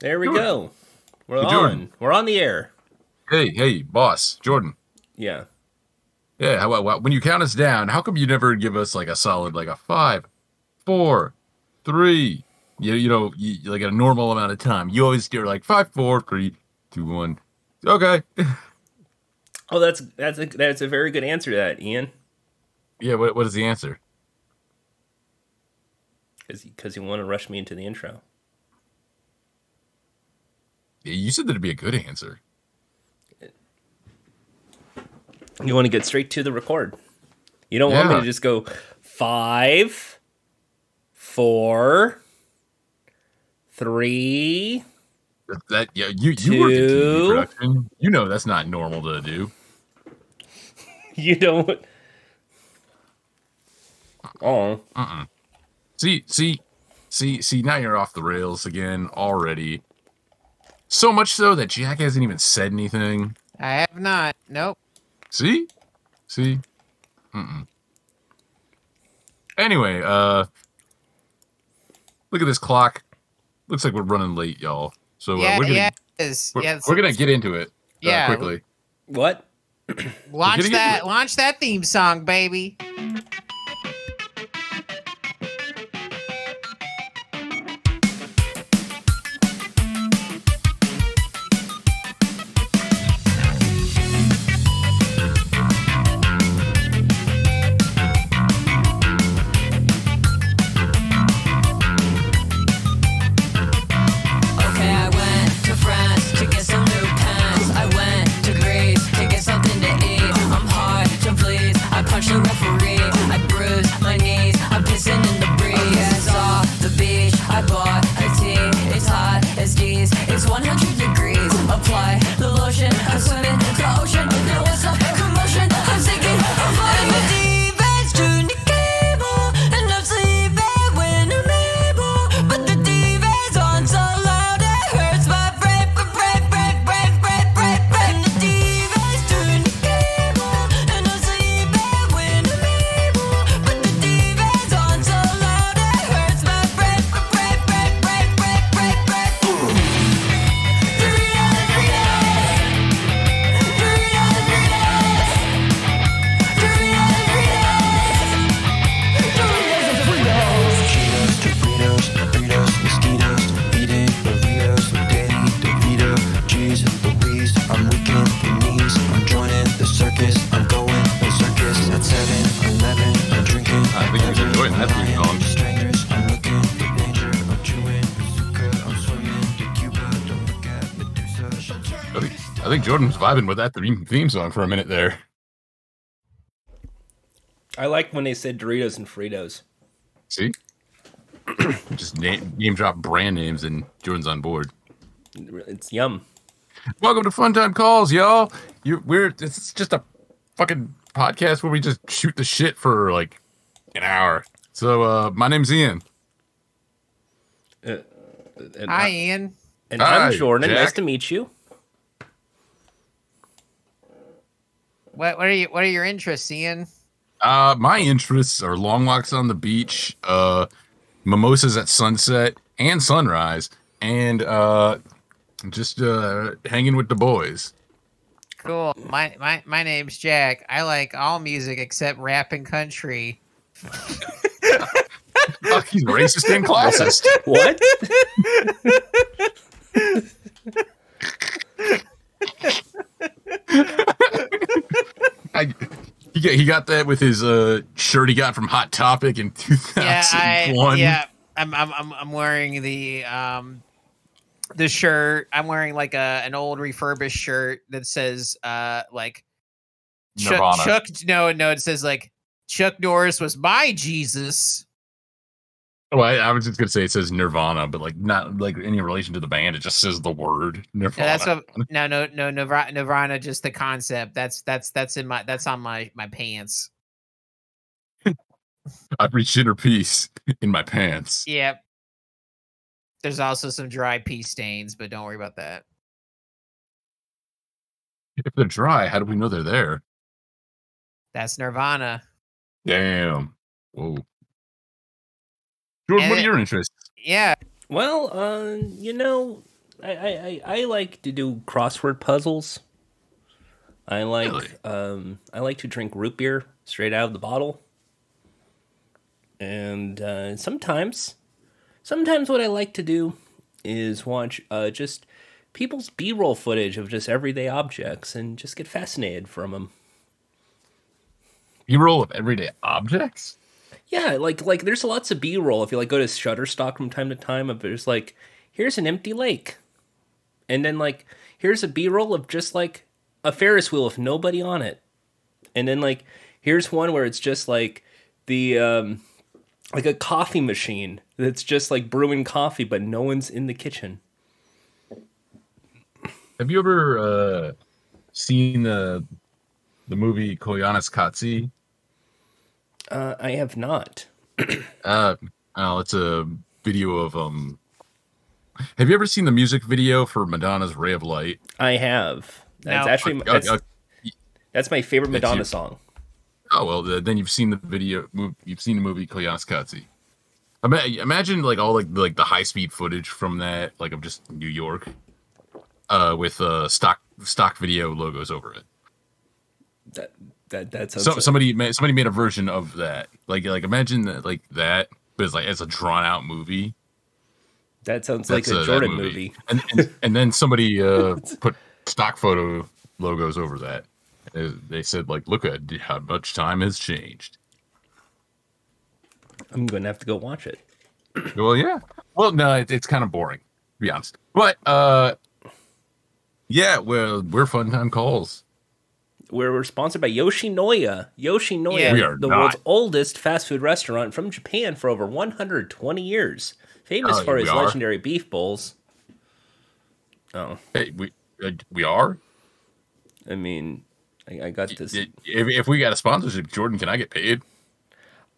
There we go. We're Hey, on. Jordan. We're on the air. Hey, hey, boss, Jordan. Yeah. Yeah, how, how, when you count us down, how come you never give us like a solid, like a five, four, three? You, you know, you, like a normal amount of time. You always do like five, four, three, two, one. Okay. Oh, that's that's a that's a very good answer to that, Ian. yeah. What, what is the answer? Because because you want to rush me into the intro. Yeah, You said that'd be a good answer. You want to get straight to the record. You don't want me to just go five, four, three. That, yeah, you you work in TV production. You know that's not normal to do. You don't. Oh, See, see, see, see. Now you're off the rails again already. So much so that Jack hasn't even said anything. I have not. Nope. See, see. Mm-mm. Anyway, uh, look at this clock. Looks like we're running late, y'all. So uh, yeah, we're gonna yeah, it is. we're, yeah, we're gonna get into it. uh, Yeah. quickly. what? launch that. Launch that theme song, baby. Think, I think Jordan's vibing with that theme, theme song for a minute there. I like when they said Doritos and Fritos. See, just name, name drop brand names and Jordan's on board. It's yum. Welcome to Fun Time Calls, y'all. You we're it's just a fucking podcast where we just shoot the shit for like an hour. So uh my name's Ian. And, Hi, I, Ian. and I'm Hi, Jordan. Nice to meet you. What what are you what are your interests, Ian? Uh my interests are long walks on the beach, uh mimosas at sunset and sunrise, and uh just uh hanging with the boys. Cool. My my my name's Jack. I like all music except rap and country. Fuck, he's racist and classist. What? I, he got, he got that with his uh, shirt he got from Hot Topic in Yeah, I 2001. yeah. I'm I'm I'm I'm wearing the um the shirt. I'm wearing like a an old refurbished shirt that says uh like Chuck, Nirvana. Chuck no no it says like Chuck Norris was my Jesus. Well, I, I was just gonna say it says Nirvana, but like not like any relation to the band. It just says the word Nirvana. Yeah, that's what no no no Nirvana, Nirvana just the concept. That's that's that's in my that's on my my pants. I've reached inner peace in my pants. Yep. There's also some dry pee stains, but don't worry about that. If they're dry, how do we know they're there? That's Nirvana. Damn. Whoa. Jordan, And what are your interests? Yeah. Well, uh, you know, I, I, I, I like to do crossword puzzles. I like Really? um I like to drink root beer straight out of the bottle. And uh, sometimes sometimes what I like to do is watch uh, just people's B-roll footage of just everyday objects and just get fascinated from them. You roll of everyday objects. Yeah, like like there's lots of B-roll if you like go to Shutterstock from time to time of there's like here's an empty lake. And then like here's a B-roll of just like a Ferris wheel with nobody on it. And then like here's one where it's just like the um like a coffee machine that's just like brewing coffee but no one's in the kitchen. Have you ever uh, seen the the movie Koyaanisqatsi? Uh I have not. Uh, oh, it's a video of um. Have you ever seen the music video for Madonna's "Ray of Light"? I have. That's No. actually Uh, that's, uh, that's my favorite Madonna you. song. oh well, then you've seen the video. You've seen the movie Koyanis Imagine like all like like the high speed footage from that, like of just New York, uh, with uh stock stock video logos over it. That that that sounds So somebody made somebody made a version of that. Like like imagine that like that, but it's like it's a drawn out movie. that sounds like That's, a uh, Jordan movie. and, and and then somebody uh put stock photo logos over that. Uh, They said like, look at how much time has changed. I'm gonna have to go watch it. Well, yeah. Well, no, it, it's kind of boring, to be honest. But uh, yeah, well, we're fun time calls. We're, we're sponsored by Yoshinoya. Yoshinoya, Yeah. We are the not. world's oldest fast food restaurant from Japan for over 120 years, famous Oh, for yeah, its legendary beef bowls. Oh, Hey, we uh, we are. I mean, I, I got this. If, if we got a sponsorship, Jordan, can I get paid?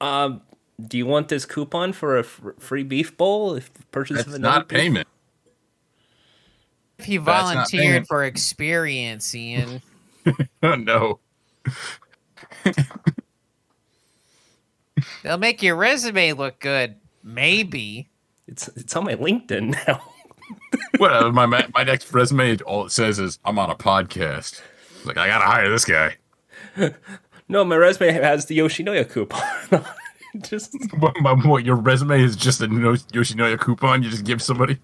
Um, do you want this coupon for a fr- free beef bowl if purchase That's of another not beef- payment. If you volunteered for experience, Ian. Oh no. They'll make your resume look good. Maybe. It's it's on my LinkedIn now. Well, my my next resume, all it says is I'm on a podcast. Like I gotta hire this guy. no, my resume has the Yoshinoya coupon. Just What, my, what your resume is just a no- Yoshinoya coupon you just give somebody?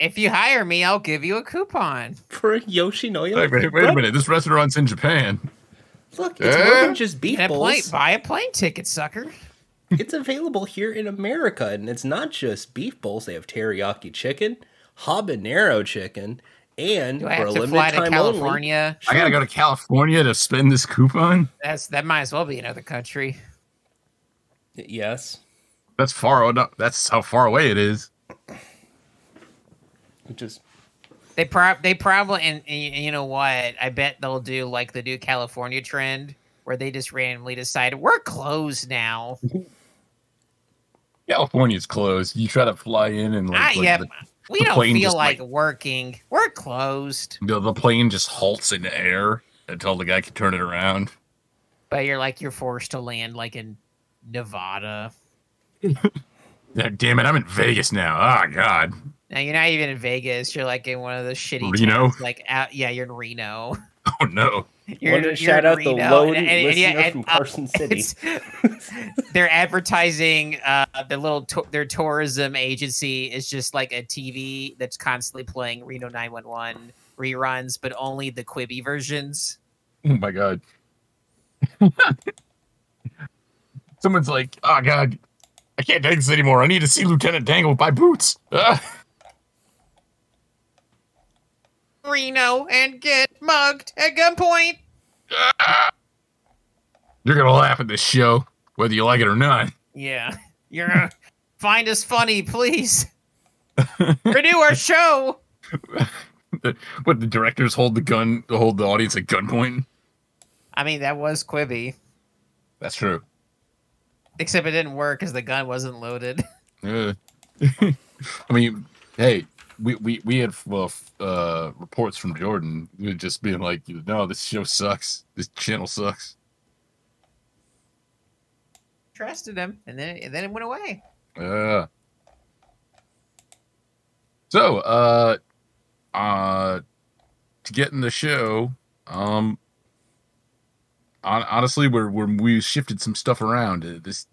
If you hire me, I'll give you a coupon. for a Yoshinoya. Wait, wait, wait a minute. This restaurant's in Japan. Look, it's Eh? more than just beef Get a plane, bowls. buy a plane ticket, sucker. It's available here in America, and it's not just beef bowls. They have teriyaki chicken, habanero chicken, and Do I for a to limited fly to time California? I gotta go to California to spend this coupon. That's that might as well be another country. Yes, That's far. enough. That's how far away it is. Which is They prob they probably and, and you- know what? I bet they'll do like the new California trend where they just randomly decide we're closed now. California's closed. You try to fly in and like, ah, like yeah, the, we the don't plane feel like, like- working. We're closed. the the plane just halts in the air until the guy can turn it around. But you're like you're forced to land like in Nevada. Yeah, damn it! I'm in Vegas now. Ah, God. Now you're not even in Vegas. You're like in one of those shitty Reno? towns, like out. Yeah, you're in Reno. Oh no. You're, wanted to you're shout in out the Reno, lone and- and- and listener and, from uh, City. they're advertising uh, the little to- their tourism agency is just like a TV that's constantly playing Reno 911 reruns, but only the Quibi versions. Oh my God. Someone's like, oh God, I can't take this anymore. I need to see Lieutenant Dangle buy boots. Ah. Reno and get mugged at gunpoint. You're gonna laugh at this show, whether you like it or not. Yeah, you're gonna find us funny, please. Renew our show. What the directors hold the gun, to hold the audience at gunpoint. I mean, that was Quibi. That's true. except it didn't work because the gun wasn't loaded. Uh, I mean, hey, we we we had well uh, reports from Jordan just being like, no, this show sucks. This channel sucks. Trusted him, and then and then it went away. Uh. So, uh, uh, to get in the show. Um, hon- honestly, we're, we're we shifted some stuff around. This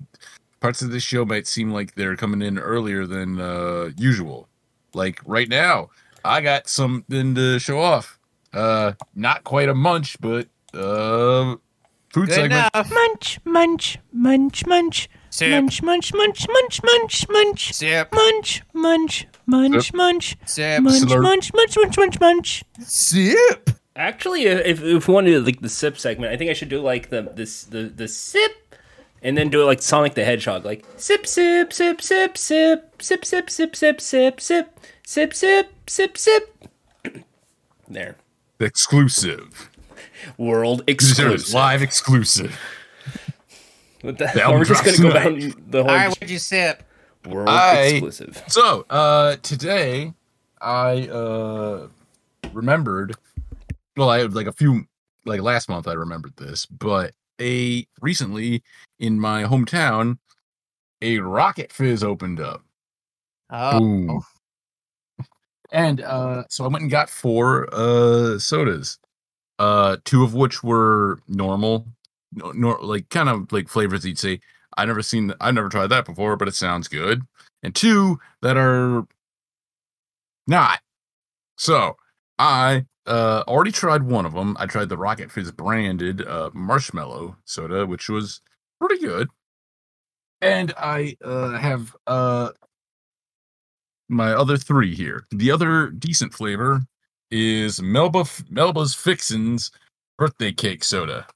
parts of this show might seem like they're coming in earlier than uh, usual. Like right now, I got something to show off. Uh, not quite a munch, but uh, food Good segment. enough. Munch, munch, munch, munch, Sip. munch, munch, munch, munch, munch, munch, Sip. munch, munch, munch, munch, Sip. munch, Slurp. munch, munch, munch, munch, munch. Sip. Actually, if if we want to do like the sip segment, I think I should do like the this the the sip, and then do it like Sonic the Hedgehog, like sip sip sip sip sip sip sip sip sip sip sip sip sip sip sip. There, Exclusive. world Exclusive. exclusive. Live exclusive. What the The hell? We're just gonna go down the whole All right, what'd you sip? world exclusive. So, uh, today I uh remembered. Well, I like a few like last month I remembered this, but a recently in my hometown, a Rocket Fizz opened up. Oh, Boom. And uh, so I went and got four uh sodas, uh, two of which were normal, no, nor like kind of like flavors you'd say I never seen, I never tried that before, but it sounds good, and two that are not. So I uh already tried one of them. I tried the Rocket Fizz branded uh marshmallow soda, which was pretty good, and I uh have uh my other three here. The other decent flavor is Melba Melba's Fixins birthday cake soda.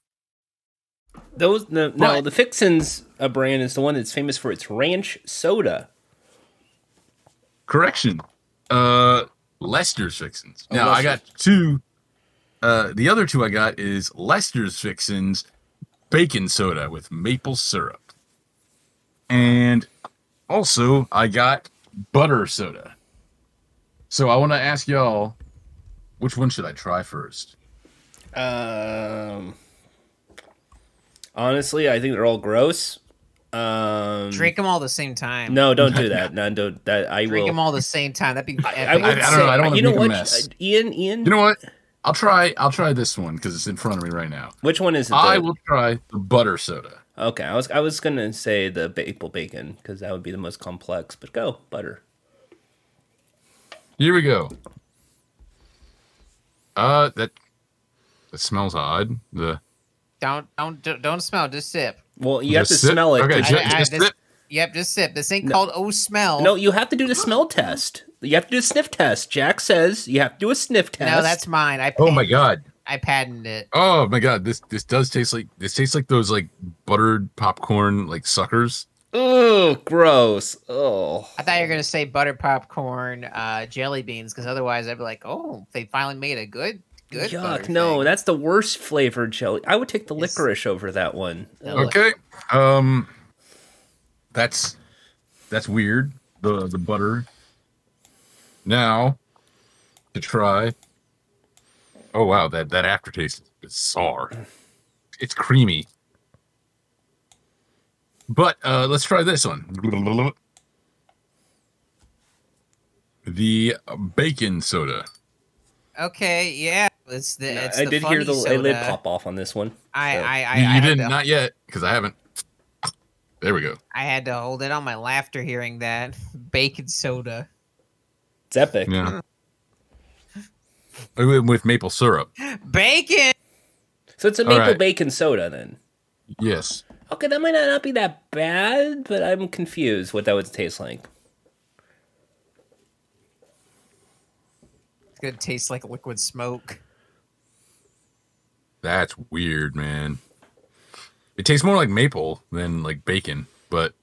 Those no, no Right. the Fixins uh, brand is the one that's famous for its ranch soda. Correction. Uh Lester's Fixins. Oh, Now I got two uh the other two I got is Lester's Fixins bacon soda with maple syrup. And also I got butter soda. So I want to ask y'all which one should I try first? Um, honestly, I think they're all gross. Um, drink them all the same time. No, don't do that. No, don't. That I drink will. them all the same time. That'd be. I, epic. I would I don't say, know, I don't wanna you know make a what, mess. Uh, Ian, Ian, You know what? I'll try I'll try this one because it's in front of me right now. which one is it? I the- will try the butter soda. Okay, I was I was gonna say the maple bacon because that would be the most complex. But go butter. Here we go. Uh, that that smells odd. The don't don't don't don't smell. Just sip. Well, you have to sip? smell it. Okay, to- ju- I- I- just this- sip. Yep, just sip. This ain't No. called oh smell. no, you have to do the smell test. You have to do a sniff test. Jack says you have to do a sniff test. no, that's mine. I Oh my god. I patented it. Oh my god. This this does taste like this tastes like those like buttered popcorn like suckers. oh gross. Oh, I thought you were gonna say butter popcorn, uh, jelly beans, because otherwise I'd be like, oh, they finally made a good, good. yuck! butter No, thing. that's the worst flavored jelly. I would take the Yes. licorice over that one. Ugh. Okay. Um, that's that's weird. The the butter. Now, to try. Oh wow, that that aftertaste is sour. It's creamy. But uh let's try this one. The bacon soda. Okay, yeah, it's the. It's I the did hear the funny lid pop off on this one. I, So- I, I, you I, you had didn't to, not yet because I haven't. There we go. I had to hold it on my laughter hearing that bacon soda. It's epic. Yeah. Oh, with with maple syrup. Bacon. So it's a maple right. bacon soda then. Yes. Okay, that might not be that bad, but I'm confused what that would taste like. Gonna taste like liquid smoke. That's weird, man. It tastes more like maple than like bacon, but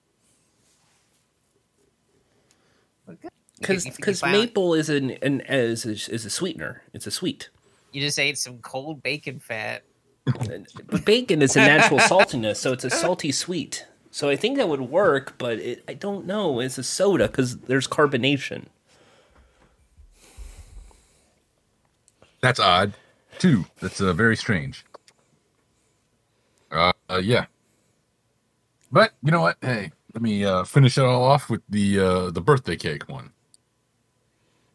Because You- you because maple is an, an is a, is a sweetener. It's a sweet. You just ate some cold bacon fat. But bacon is a natural saltiness, so it's a salty sweet. So I think that would work, but it, I don't know. It's a soda because there's carbonation. That's odd too. That's uh, very strange. Uh, uh, yeah. But you know what? Hey, let me uh, finish it all off with the uh, the birthday cake one.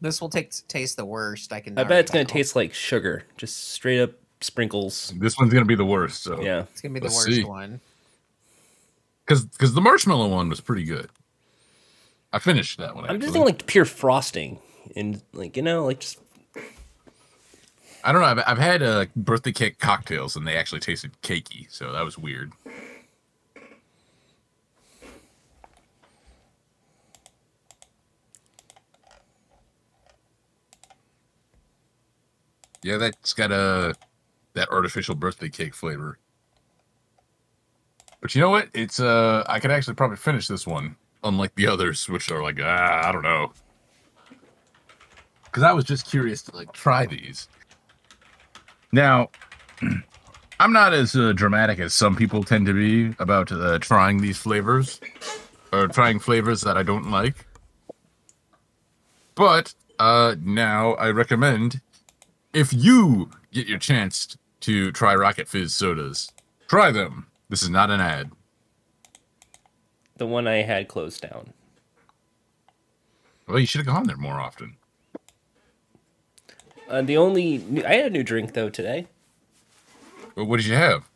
This will take taste the worst. I can. I bet it's gonna tell. taste like sugar, just straight up sprinkles. This one's gonna be the worst. So Yeah, It's gonna be the Let's worst see. one. because because the marshmallow one was pretty good. I finished that one. I'm just thinking like pure frosting and like you know like just I don't know. I've, I've had uh, birthday cake cocktails and they actually tasted cakey, so that was weird. Yeah, that's got a that artificial birthday cake flavor. But you know what? It's uh, I could actually probably finish this one, unlike the others, which are like ah, I don't know. Because I was just curious to like try these. Now, I'm not as uh, dramatic as some people tend to be about uh, trying these flavors or trying flavors that I don't like. But uh, now I recommend if you get your chance to try Rocket Fizz sodas, try them. This is not an ad. the one I had closed down. Well, you should have gone there more often. Uh, the only new, I had a new drink though today. Well, what did you have?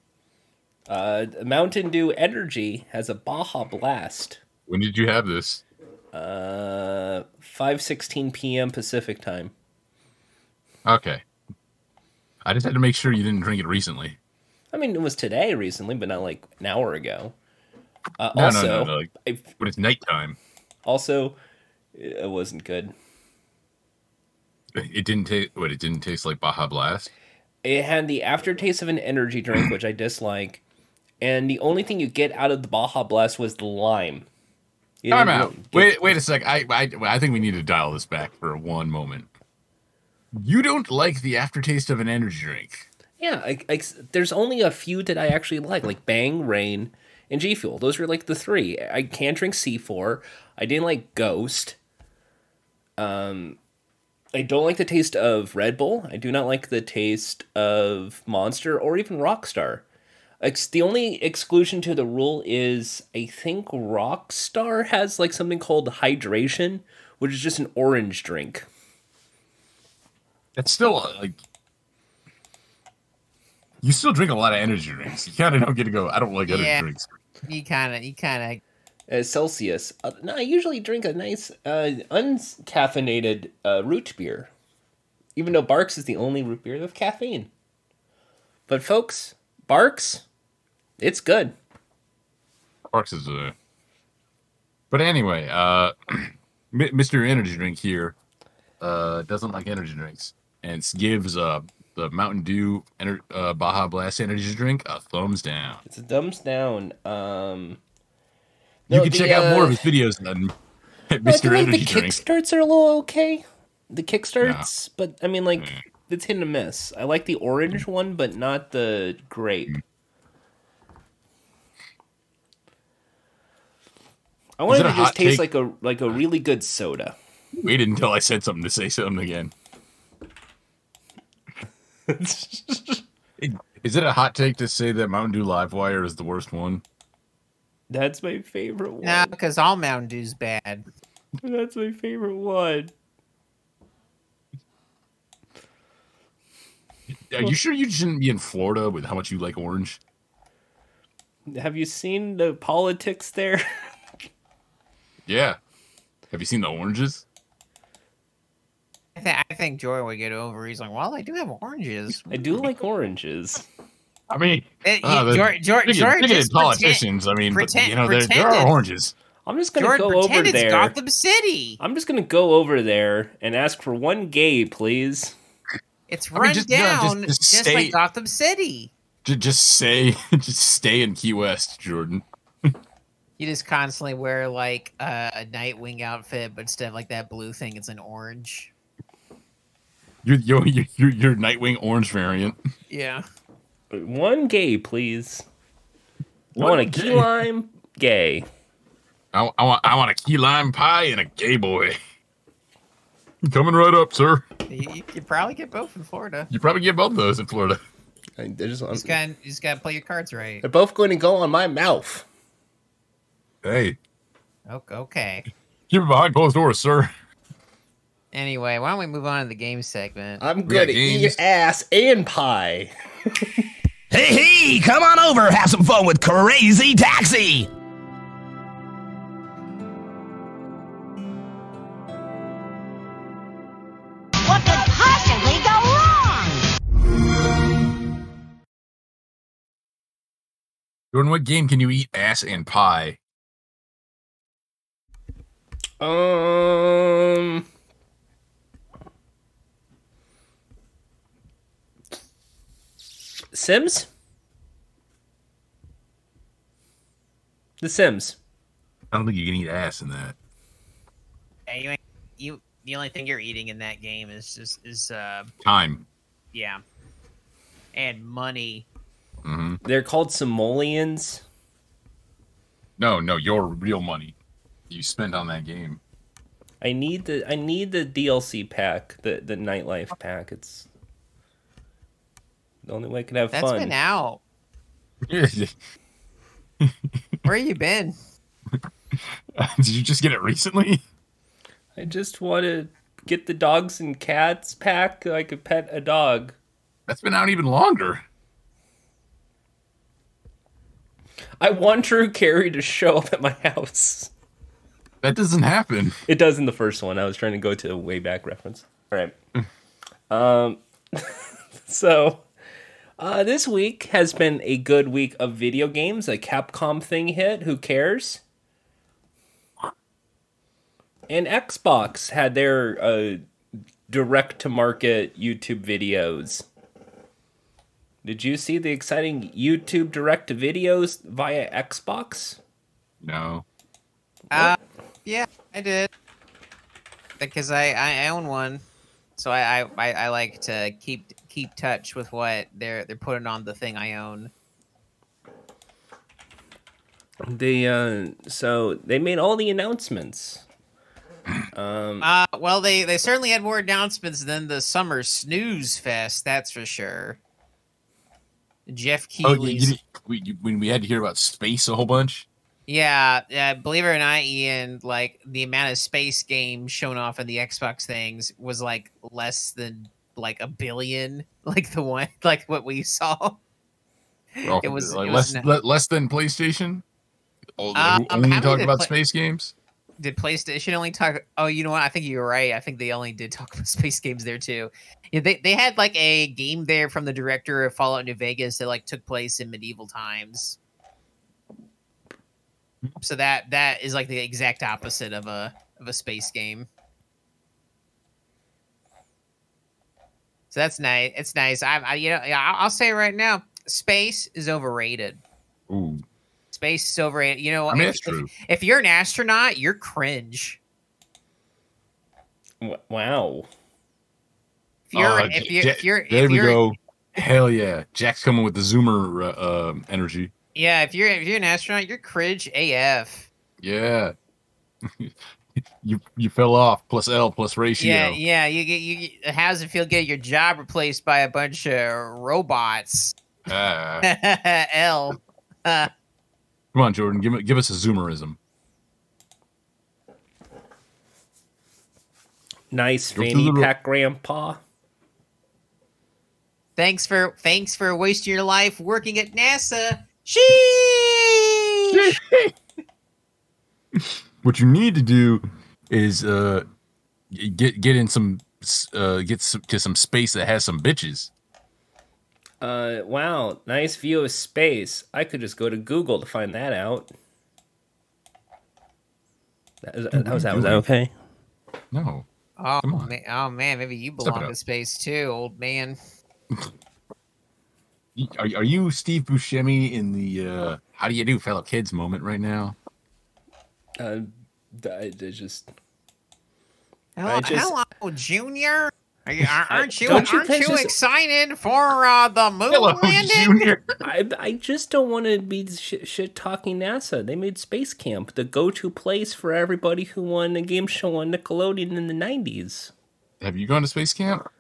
Uh, Mountain Dew Energy has a Baja Blast. When did you have this? Uh, 5:16 p.m. Pacific time. Okay. I just had to make sure you didn't drink it recently. I mean, it was today recently, but not like an hour ago. Uh, No, no, also, no, no, like- When it's nighttime. also, it wasn't good. It didn't taste. What? It didn't taste like Baja Blast. It had the aftertaste of an energy drink, which I dislike, and the only thing you get out of the Baja Blast was the lime. You Time out. get- Wait, wait a sec. I, I, I think we need to dial this back for one moment. You don't like the aftertaste of an energy drink. Yeah, I, I- there's only a few that I actually like, like Bang, Reign, and G Fuel. Those were like the three. I can't drink C4. I didn't like Ghost. Um, I don't like the taste of Red Bull. I do not like the taste of Monster or even Rockstar. Ex- the only exclusion to the rule is I think Rockstar has like something called hydration, which is just an orange drink. It's still uh, like you still drink a lot of energy drinks. You kind of don't get to go. I don't like energy Yeah. drinks. You kind of, you kind uh, Celsius. Uh, no, I usually drink a nice uh, uncaffeinated uh, root beer, even though Barq's is the only root beer with caffeine. But folks, Barq's, it's good. Barq's is a. But anyway, uh, Mr. Energy Drink here uh, doesn't like energy drinks and gives uh, the Mountain Dew ener- uh, Baja Blast energy drink a thumbs down. It's a thumbs down. Um, You can the, check out more of uh, his videos on I Mr. feel like the Energy Drink. kickstarts are a little okay. The kickstarts, but I mean, like mm. it's hit and miss. I like the orange mm. one, but not the grape. Mm. I wanted it to just taste take? like a like a really good soda. Waited until I said something to say something again. Is it a hot take to say that Mountain Dew Livewire is the worst one? That's my favorite one. of, nah, because all Mountain Dew's bad. That's my favorite one. Are you sure you shouldn't be in Florida with how much you like orange? Have you seen the politics there? Yeah. Have you seen the oranges? I, th- I think Joy would get over. He's like, well, I do have oranges. I do like oranges. I mean, Eh, uh, the George, George, bigoted- George bigoted just pretend- politicians. I mean, but, you know, there, there are oranges. I'm just gonna George, go over it's there. Gotham City. I'm just gonna go over there and ask for one gay, please. It's run just- yeah, just- down just just, stay- like Gotham City. J- just stay, just stay in Key West, Jordan. You just constantly wear like uh, a Nightwing outfit, but instead of like that blue thing, it's an orange. Your your your, your, your Nightwing orange variant. Yeah. One gay, please. I One want a gay. key lime gay. I, I want I want a key lime pie and a gay boy. Coming right up, sir. You, you could probably get both in Florida. You probably get both of those in Florida. I, they're, just, You just got you just got to play your cards right. they're both going to go on my mouth. Hey, O- Okay. keep it behind closed doors, sir. Anyway, why don't we move on to the game segment? I'm We got good at eat games. ass and pie. Hey, hey, come on over, have some fun with Crazy Taxi! What could possibly go wrong? Jordan, what game can you eat ass and pie? Um. Sims? The Sims. I don't think you can eat ass in that. Yeah, you, ain't- you, the only thing you're eating in that game is just is uh, Time. yeah, and money. hmm They're called simoleons. No, no, your real money you spend on that game. I need the I need the DLC pack, the the nightlife pack. It's the only way I can have That's fun. That's been out. Did Where you been? Did you just get it recently? I just want to get the dogs and cats pack. so I could pet a dog. That's been out even longer. I want Drew Carey to show up at my house. That doesn't happen. It does in the first one. I was trying to go to a way back reference. All right. um, so uh, this week has been a good week of video games. A Capcom thing hit. Who cares? And Xbox had their uh, direct to market YouTube videos. Did you see the exciting YouTube direct to videos via Xbox? No. Uh, yeah, I did. Because I, I own one, so I, I, I, I like to keep keep touch with what they're they're putting on the thing I own. The uh so they made all the announcements. Um Uh, well, they they certainly had more announcements than the summer snooze fest. That's for sure. Jeff Oh, you, you, we, when we had to hear about space a whole bunch. Yeah, yeah. Believe it or not, Ian, like the amount of space games shown off in the Xbox things was like less than like a billion. Like the one, like what we saw. It was- like it less le- less than PlayStation. Oh, Uh, who um, only talk about Play- space games. Did PlayStation only talk? Oh, you know what? I think you're right. I think they only did talk about space games there too. Yeah, they they had like a game there from the director of Fallout New Vegas that like took place in medieval times. So that that is like the exact opposite of a of a space game. So that's nice. It's nice. I, I you know yeah, I'll I'll say it right now, space is overrated. Ooh, Space is overrated. You know, I mean if- that's if- true. if you're an astronaut, you're cringe. wow. If you're, Uh, if you're, J- if you're, there if we you're, go. Hell yeah, Jack's coming with the zoomer uh, uh, energy. yeah, if you're, if you're an astronaut, you're cringe AF. Yeah. you you fell off plus L plus ratio. Yeah, yeah. You get, you. get- How does it feel getting your job replaced by a bunch of robots? Ah. L. Uh, Come on, Jordan, give it give us a zoomerism. Nice fanny the pack grandpa. thanks for, thanks for wasting your life working at NASA. Sheesh. What you need to do is uh get get in some uh get some, to some space that has some bitches. Uh wow, nice view of space. I could just go to Google to find that out. That was, that was, that was that okay? No. Oh Come on. man, oh man, maybe you belong up. to space too, old man. Are, are you Steve Buscemi in the uh how do you do fellow kids moment right now? Uh, I, I just Hello, just- hello, Junior. Are you, aren't you Don't you aren't guys you just- excited for uh, the moon Hello, landing? Junior. I, I just don't want to be shit, shit talking NASA. They made Space Camp the go to place for everybody who won a game show on Nickelodeon in the 90s. Have you gone to space camp?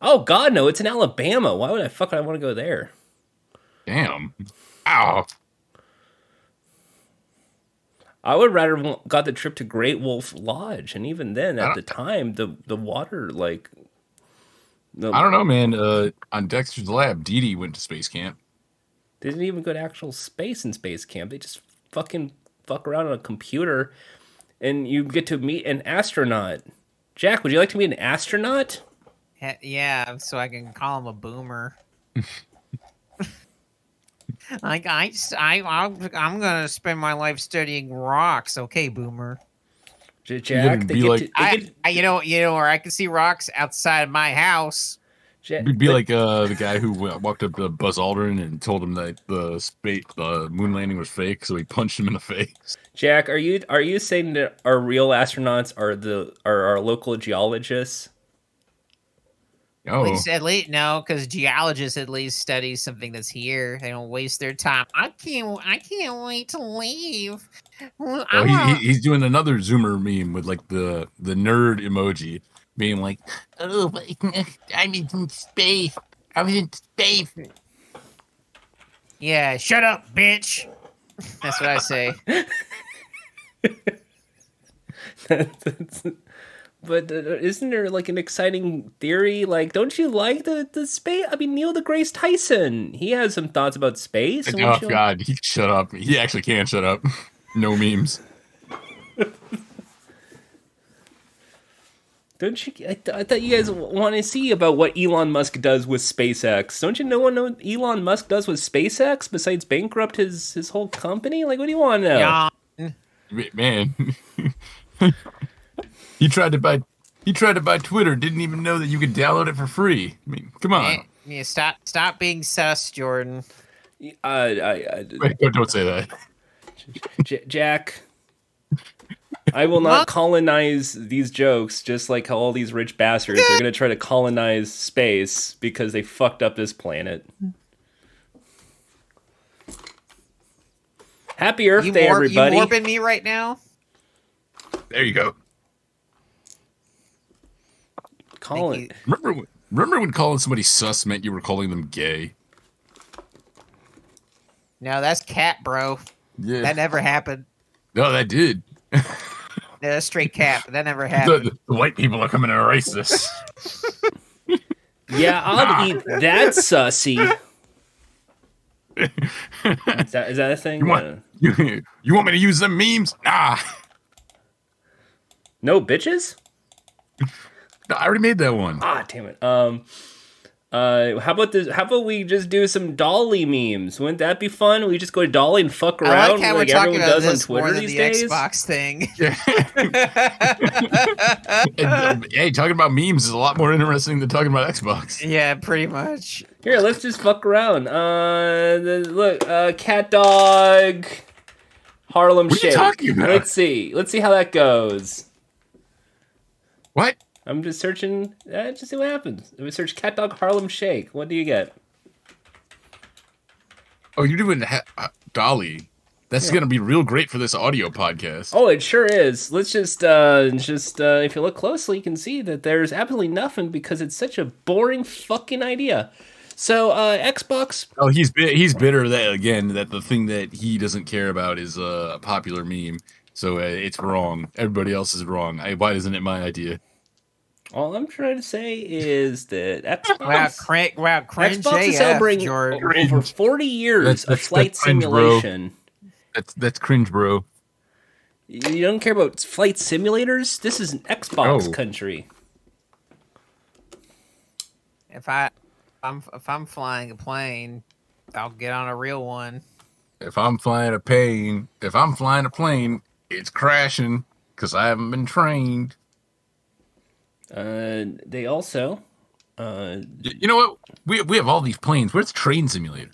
Oh, God, no. It's in Alabama. Why would I fuck I want to go there? Damn. Ow. I would rather w- got the trip to Great Wolf Lodge, and even then, at the time, the the water like. The, I don't know, man. Uh, on Dexter's lab, Dee Dee went to space camp. They didn't even go to actual space in space camp. They just fucking fuck around on a computer, and you get to meet an astronaut. Jack, would you like to meet an astronaut? Yeah, so I can call him a boomer. like I, s- I, I'm, I'm gonna spend my life studying rocks. Okay, boomer. Jack, they be get like- to, they I, get, I, you know, you know, or I can see rocks outside my house. Ja- It'd be like uh, the guy who walked up to Buzz Aldrin and told him that the space, the moon landing was fake, so he punched him in the face. Jack, are you are you saying that our real astronauts are the are our local geologists? Oh. At Oh, least, at least no, because geologists at least study something that's here. They don't waste their time. I can't. I can't wait to leave. Well, oh he, he, he's doing another Zoomer meme with like the the nerd emoji, being like, Oh, but I'm in space. I'm in space. yeah, shut up, bitch. That's what I say. but uh, isn't there like an exciting theory? Like, don't you like the the space? I mean, Neil deGrasse Tyson, he has some thoughts about space. "Oh won't you- God, he shut up. He actually can't shut up. No memes. Don't you? I, th- I thought you guys want to see about what Elon Musk does with SpaceX. Don't you know what no- Elon Musk does with SpaceX besides bankrupt his his whole company? Like, what do you want to know? Yeah. Man, he tried to buy. He tried to buy Twitter. Didn't even know that you could download it for free. I mean, come on. Eh, Yeah, stop, stop being sus, Jordan. I, I, I, Wait, don't, don't say that. J- Jack, I will not colonize these jokes just like how all these rich bastards are going to try to colonize space because they fucked up this planet. Happy Earth You, Day, warp, you everybody. warping me right now? There you go. Colin, you. Remember, when- remember when calling somebody sus meant you were calling them gay? No, that's cat, bro. Yeah. That never happened. no, that did. No, that's straight cat. That never happened. the- the white people are coming to erase this. yeah, I'll eat that sussy. Is that, is that a thing? You want, Uh, you, you want me to use them memes? Nah. no bitches? No, I already made that one. Ah, damn it. Um, uh, how about this? How about we just do some DALL-E memes? Wouldn't that be fun? We just go to DALL-E and fuck around I like how we're talking about does on this more Twitter than these the days. Xbox thing. And, um, hey, talking about memes is a lot more interesting than talking about Xbox. yeah, pretty much. Here, let's just fuck around. Uh, the, look, uh, cat dog, Harlem What are you Shake. talking about? Let's see. Let's see how that goes. What? I'm just searching. Uh, just see what happens. If we search cat dog Harlem Shake, what do you get? Oh, you're doing ha- uh, DALL-E. That's gonna be real great for this audio podcast. Oh, it sure is. Let's just, uh, just, uh, if you look closely, you can see that there's absolutely nothing because it's such a boring fucking idea. So, uh, Xbox, Oh, he's bi- he's bitter that again that the thing that he doesn't care about is uh, a popular meme. So uh, it's wrong. Everybody else is wrong. I, why isn't it my idea? All I'm trying to say is that Xbox, Wow, crank, wow, cringe Xbox is AF, celebrating Jordan. over 40 years That's- of flight that's cringe, bro. simulation. That's that's cringe, bro. You don't care about flight simulators? This is an Xbox Oh. country. If I, if I'm, if I'm flying a plane, I'll get on a real one. If I'm flying a plane, if I'm flying a plane, it's crashing because I haven't been trained. Uh, they also, uh, You know what? We we have all these planes. Where's Train Simulator?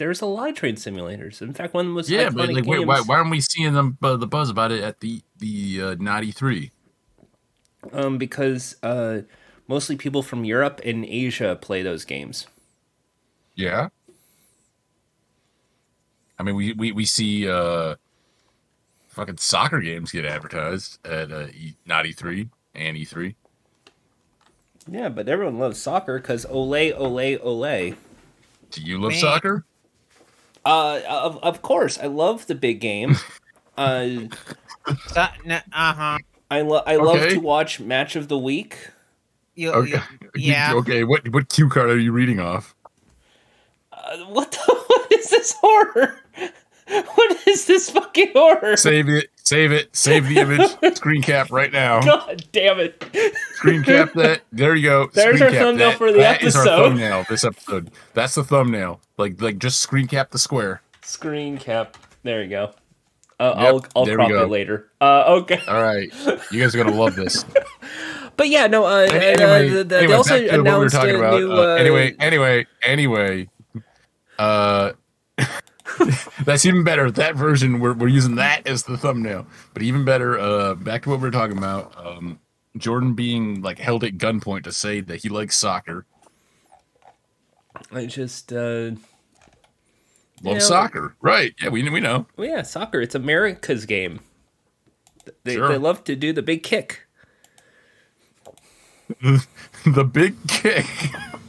there's a lot of train simulators. In fact, one of the most Yeah, but like, wait, why, why aren't we seeing them uh, the buzz about it at the the uh, ninety three? Um, because uh, mostly people from Europe and Asia play those games. Yeah. I mean, we we we see uh, fucking soccer games get advertised at uh, E three and E three. Yeah, but everyone loves soccer because ole, ole, ole. Do you love Man. soccer? Uh, of, of course, I love the big game. Uh, Uh huh. I love I love Okay. to watch Match of the Week. You, Okay. you- yeah. Okay. What what cue card are you reading off? Uh, what the what is this horror? What is this fucking horror? Save it. Save it. Save the image. Screen cap right now. God damn it! Screen cap that. There you go. There's Screen our thumbnail that. for the episode. That is our thumbnail. This episode. That's the thumbnail. Like like just screen cap the square. Screen cap. There you go. Uh, Yep, I'll I'll crop it later. Uh, okay. All right. You guys are gonna love this. But yeah, no. Uh, Any- uh, anyway, the- the- anyway, they also what we were talking a about. new. Uh, uh, anyway, anyway, anyway. Uh, that's even better. That version, we're we're using that as the thumbnail. But even better, uh, back to what we were talking about. Um, Jordan being like held at gunpoint to say that he likes soccer. I just. Uh, Love know- soccer, right? Yeah, we we know. well, yeah, soccer. It's America's game. They Sure. they love to do the big kick. the big kick.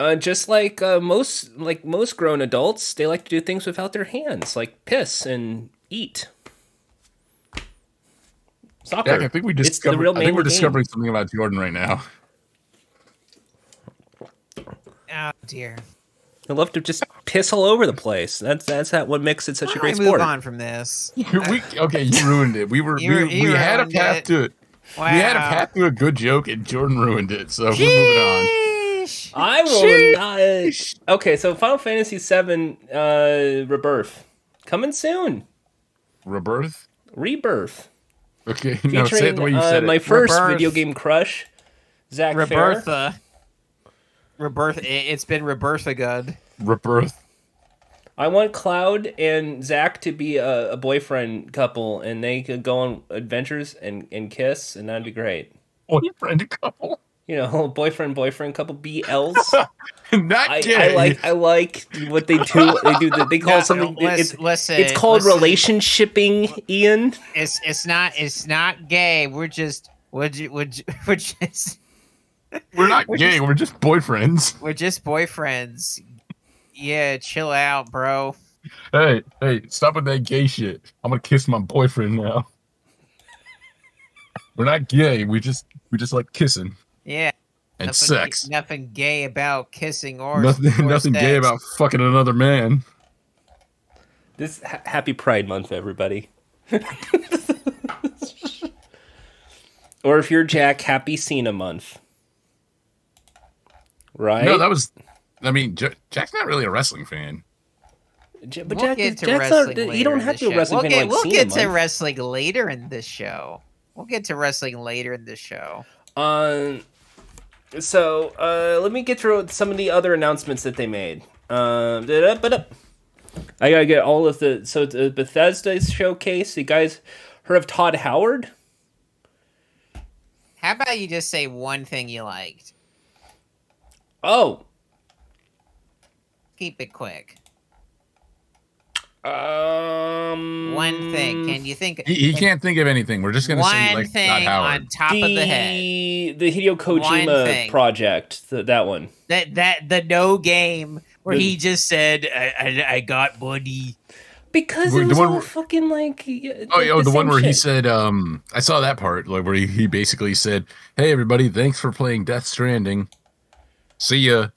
Uh, just like uh, most like most grown adults, they like to do things without their hands, like piss and eat. Soccer. Jack, I think we discovered. Real I think we're game. discovering something about Jordan right now. Oh dear. They love to just piss all over the place. That's that's that what makes it such a great don't move sport. on from this? we, okay, you ruined it. We were You we, you we had a path it. to it. Wow. We had a path to a good joke, and Jordan ruined it. So we're moving on. Sheesh. I will not. Okay, so Final Fantasy VII uh, Rebirth coming soon. Rebirth. Rebirth Okay, no, say it the way you uh, said my first Rebirth. video game crush, Zack Fair. Rebirtha. Rebirth. it- It's been Rebirtha good. Rebirth. I want Cloud and Zack to be a, a boyfriend couple, and they could go on adventures and, and kiss, and that'd be great. Boyfriend couple. You know, boyfriend boyfriend couple BLs. Not I, gay. I like I like what they do. They do. They call No, something. no, it's, listen, listen, it's called listen. relationshipping, Ian. It's it's not it's not gay. We're just we're ju- we're, ju- we're just We're not gay. We're just boyfriends. we're just boyfriends. Yeah, chill out, bro. Hey, hey, stop with that gay shit. I'm gonna kiss my boyfriend now. We're not gay. We just we just like kissing Yeah. And nothing, sex. Nothing gay about kissing or Nothing or nothing gay about fucking another man. This ha- happy Pride Month, everybody. or if you're Jack, Happy Cena Month. Right? No, that was. I mean, J- Jack's not really a wrestling fan. J- but We'll Jack, get to Jack's wrestling not, later you don't in have to be wrestling we'll fan get, like We'll Cena get to Month. wrestling later in this show. We'll get to wrestling later in this show. Um, so uh, let me get through some of the other announcements that they made. Um. I gotta get all of the so the Bethesda showcase. You guys heard of Todd Howard? How about you just say one thing you liked? Oh, Keep it quick. Um, One thing. Can you think? He, he can't think of anything. We're just gonna say one like thing Todd Howard. on top of the head. the the Hideo Kojima thing. project. th- that one. That that the no game where The- he just said, I, I, "I got money." Because Wait, it the was one all where- fucking like. uh, Oh, oh, the, one same where he said, um, I saw that part, like where he, he basically said, "Hey, everybody, thanks for playing Death Stranding. See ya."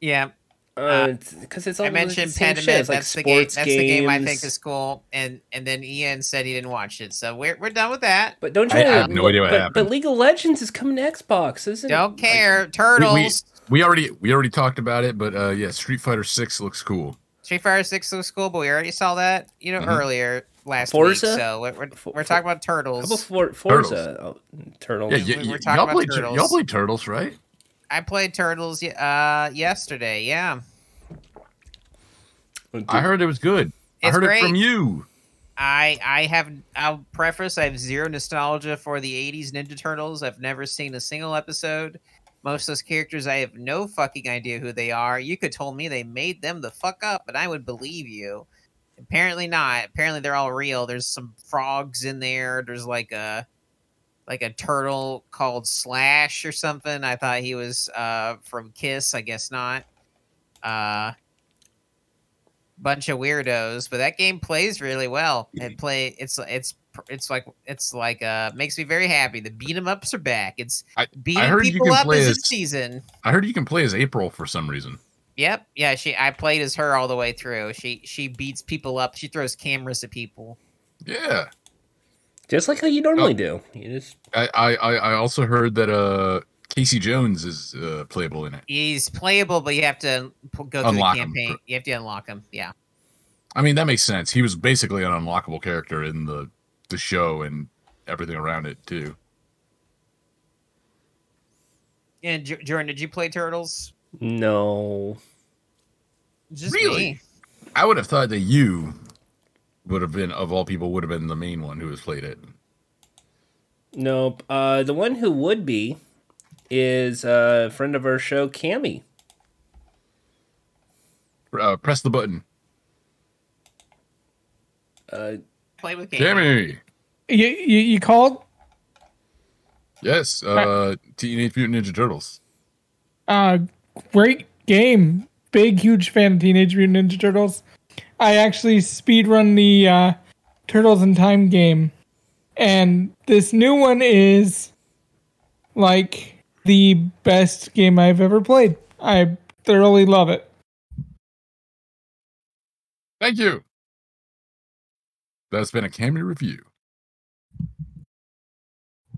Yeah, because it's all I mentioned the same Pentiment. shit. It's like that's the game. sports That's the game I think is cool. And and then Ian said he didn't watch it, so we're we're done with that. But don't you? I you? have no idea what but, happened. But League of Legends is coming to Xbox, isn't it? Don't it? care. We, we, Turtles. we already we already talked about it, but uh, yeah, Street Fighter Six looks cool. Street Fighter Six looks cool, but we already saw that you know Mhm. earlier last Forza? week. So we're we're, we're talking about How turtles. about For, Forza? Oh, Turtles. Yeah, we- y- we're talking y'all about played Tur- Turtles. y'all played Turtles, right? I played Turtles uh yesterday. Yeah, I heard it was good. I heard great. it from you. I I have I'll preface I have zero nostalgia for the '80s Ninja Turtles. I've never seen a single episode. Most of those characters, I have no fucking idea who they are. You could told me they made them the fuck up, and I would believe you. Apparently not. Apparently they're all real. There's some frogs in there. There's like a like a turtle called Slash or something. I thought he was uh from Kiss. I guess not. Uh bunch of weirdos, but that game plays really well. It play it's it's it's like it's like uh makes me very happy. The beat 'em ups are back. It's I- beating you people up is as- season. I heard you can play as April for some reason. Yep. Yeah, she I played as her all the way through. She she beats people up. She throws cameras at people. Yeah. Just like how you normally do. You just I, I, I I also heard that uh Casey Jones is uh, playable in it. He's playable, but you have to go through Unlock the him. campaign. You have to unlock him. Yeah. I mean, that makes sense. He was basically an unlockable character in the the show and everything around it too. And J- Jordan, did you play Turtles? no. Just Really? me. I would have thought that you would have been of all people would have been the main one who has played it. Nope. Uh, the one who would be is a friend of our show, Cammy. Uh, press the button, Uh, Play with Cammy. Jamie. You, you, you called? Yes, uh, Teenage Mutant Ninja Turtles. Uh, great game. Big, huge fan of Teenage Mutant Ninja Turtles. I actually speedrun the uh, Turtles in Time game. And this new one is like the best game I've ever played. I thoroughly love it. Thank you. That's been a Cammy review.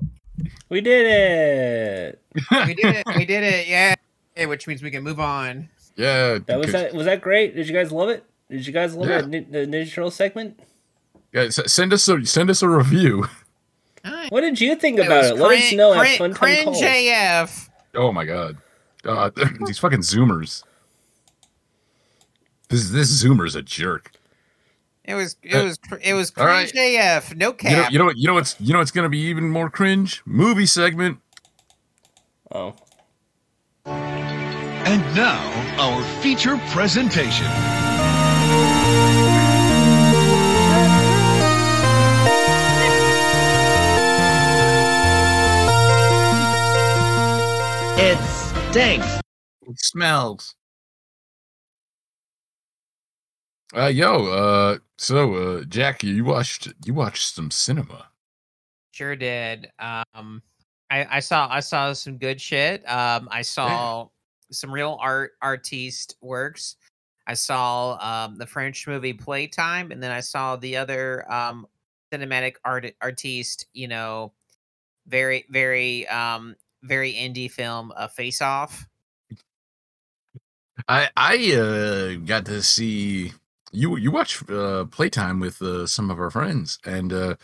we did it. we did it. We did it. Yeah. Yeah, which means we can move on. Yeah, That was that. Was that great? Did you guys love it? Did you guys love Yeah. the, the Ninja Turtle segment? Guys, send us a send us a review. What did you think It about was it? Let us know at crin- Fun cringe Calls. AF. Oh my god, uh, these fucking Zoomers. This this Zoomer's a jerk. It was it Uh, was cr- it was all right. cringe AF. No You know, cap. you know what? You know what's you know what's gonna be even more cringe? Movie segment. Oh, And now, our feature presentation. It stinks. It smells. Uh, yo, uh, so, uh, Jack, you watched you watched some cinema. Sure did. Um, I, I saw I saw some good shit. Um, I saw some real art artiste works. I saw um, the French movie Playtime, and then I saw the other um, cinematic art artiste. You know, very very um, very indie film, uh, Face Off. I I uh got to see you you watch uh playtime with uh, some of our friends and uh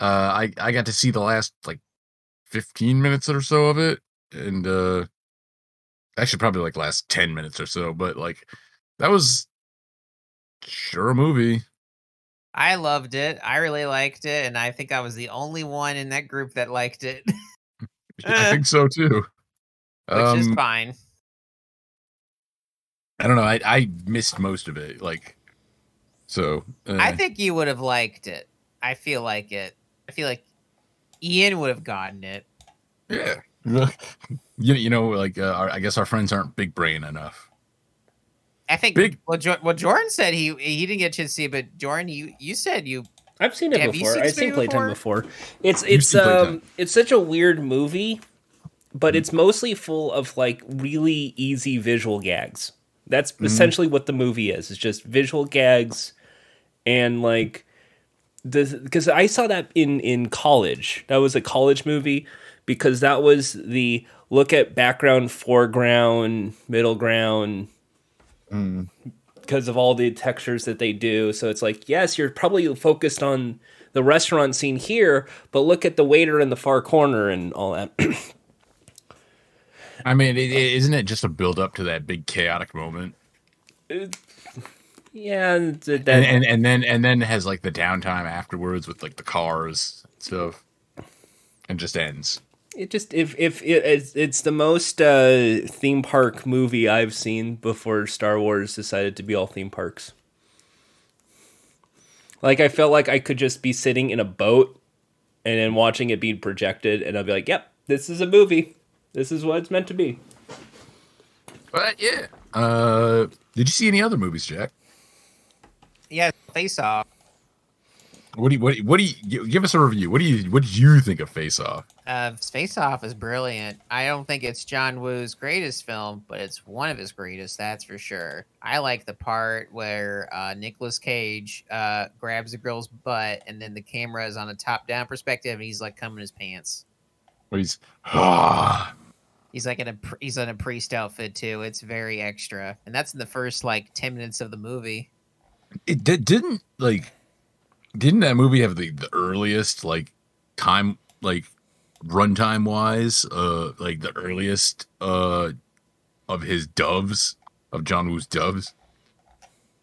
uh I I got to see the last like 15 minutes or so of it and uh actually probably like last 10 minutes or so but like that was sure a movie I loved it. I really liked it, and I think I was the only one in that group that liked it, I think so too is Um, fine. I don't know I I missed most of it like so uh, I think you would have liked it. I feel like it. I feel like Ian would have gotten it. Yeah. you, you know, like uh, our, I guess our friends aren't big brain enough. I think Big- well, jo- well, Jordan said he he didn't get a chance to see it, but Jordan, you you said you I've seen it Have before. seen I've seen Playtime before. It's it's seen Playtime. um it's such a weird movie, but it's mostly full of like really easy visual gags. That's essentially what the movie is. It's just visual gags and like the because I saw that in in college. That was a college movie because that was the look at background, foreground, middle ground because of all the textures that they do. So it's like, yes, you're probably focused on the restaurant scene here, but look at the waiter in the far corner and all that. I mean, is isn't it just a build up to that big chaotic moment, yeah, and that, and, and and then and then has like the downtime afterwards with like the cars and stuff, and just ends. It just if if it, it's, it's the most uh, theme park movie I've seen before Star Wars decided to be all theme parks. Like I felt like I could just be sitting in a boat and then watching it being projected, and I'll be like, "Yep, this is a movie. This is what it's meant to be." But yeah, uh, did you see any other movies, Jack? yeah, Face Off. What do you what do you, what do you give us a review? What do you what did you think of Face Off? Uh, Face Off is brilliant. I don't think it's John Woo's greatest film, but it's one of his greatest, that's for sure. I like the part where uh, Nicolas Cage uh, grabs a girl's butt and then the camera is on a top down perspective and he's like coming his pants. He's ah, He's like in a he's in a priest outfit too. It's very extra, and that's in the first like ten minutes of the movie. it did, didn't like didn't that movie have the, the earliest like time like runtime wise uh like the earliest uh of his doves of John Woo's doves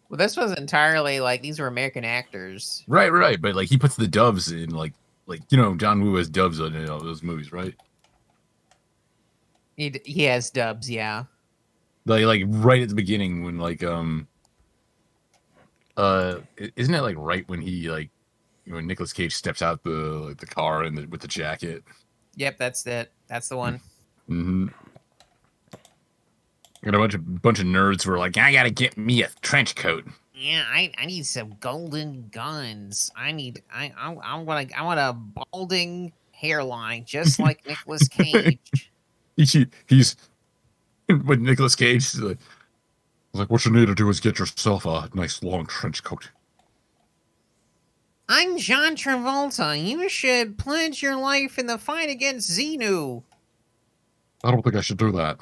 Well, this was entirely like these were American actors. right right but like he puts the doves in like like you know John Woo has doves in all those movies right He d- he has dubs, yeah. like like right at the beginning when like um uh isn't it like right when he like when Nicolas Cage steps out the like the car and the, with the jacket Yep, that's it. That's the one. Mm-hmm. Got a bunch of bunch of nerds who are like, I gotta get me a trench coat. Yeah, I, I need some golden guns. I need I I, I want I want a balding hairline just like Nicolas Cage. He, he's with Nicolas Cage. He's like, like, what you need to do is get yourself a nice long trench coat. I'm John Travolta. You should pledge your life in the fight against Xenu. I don't think I should do that.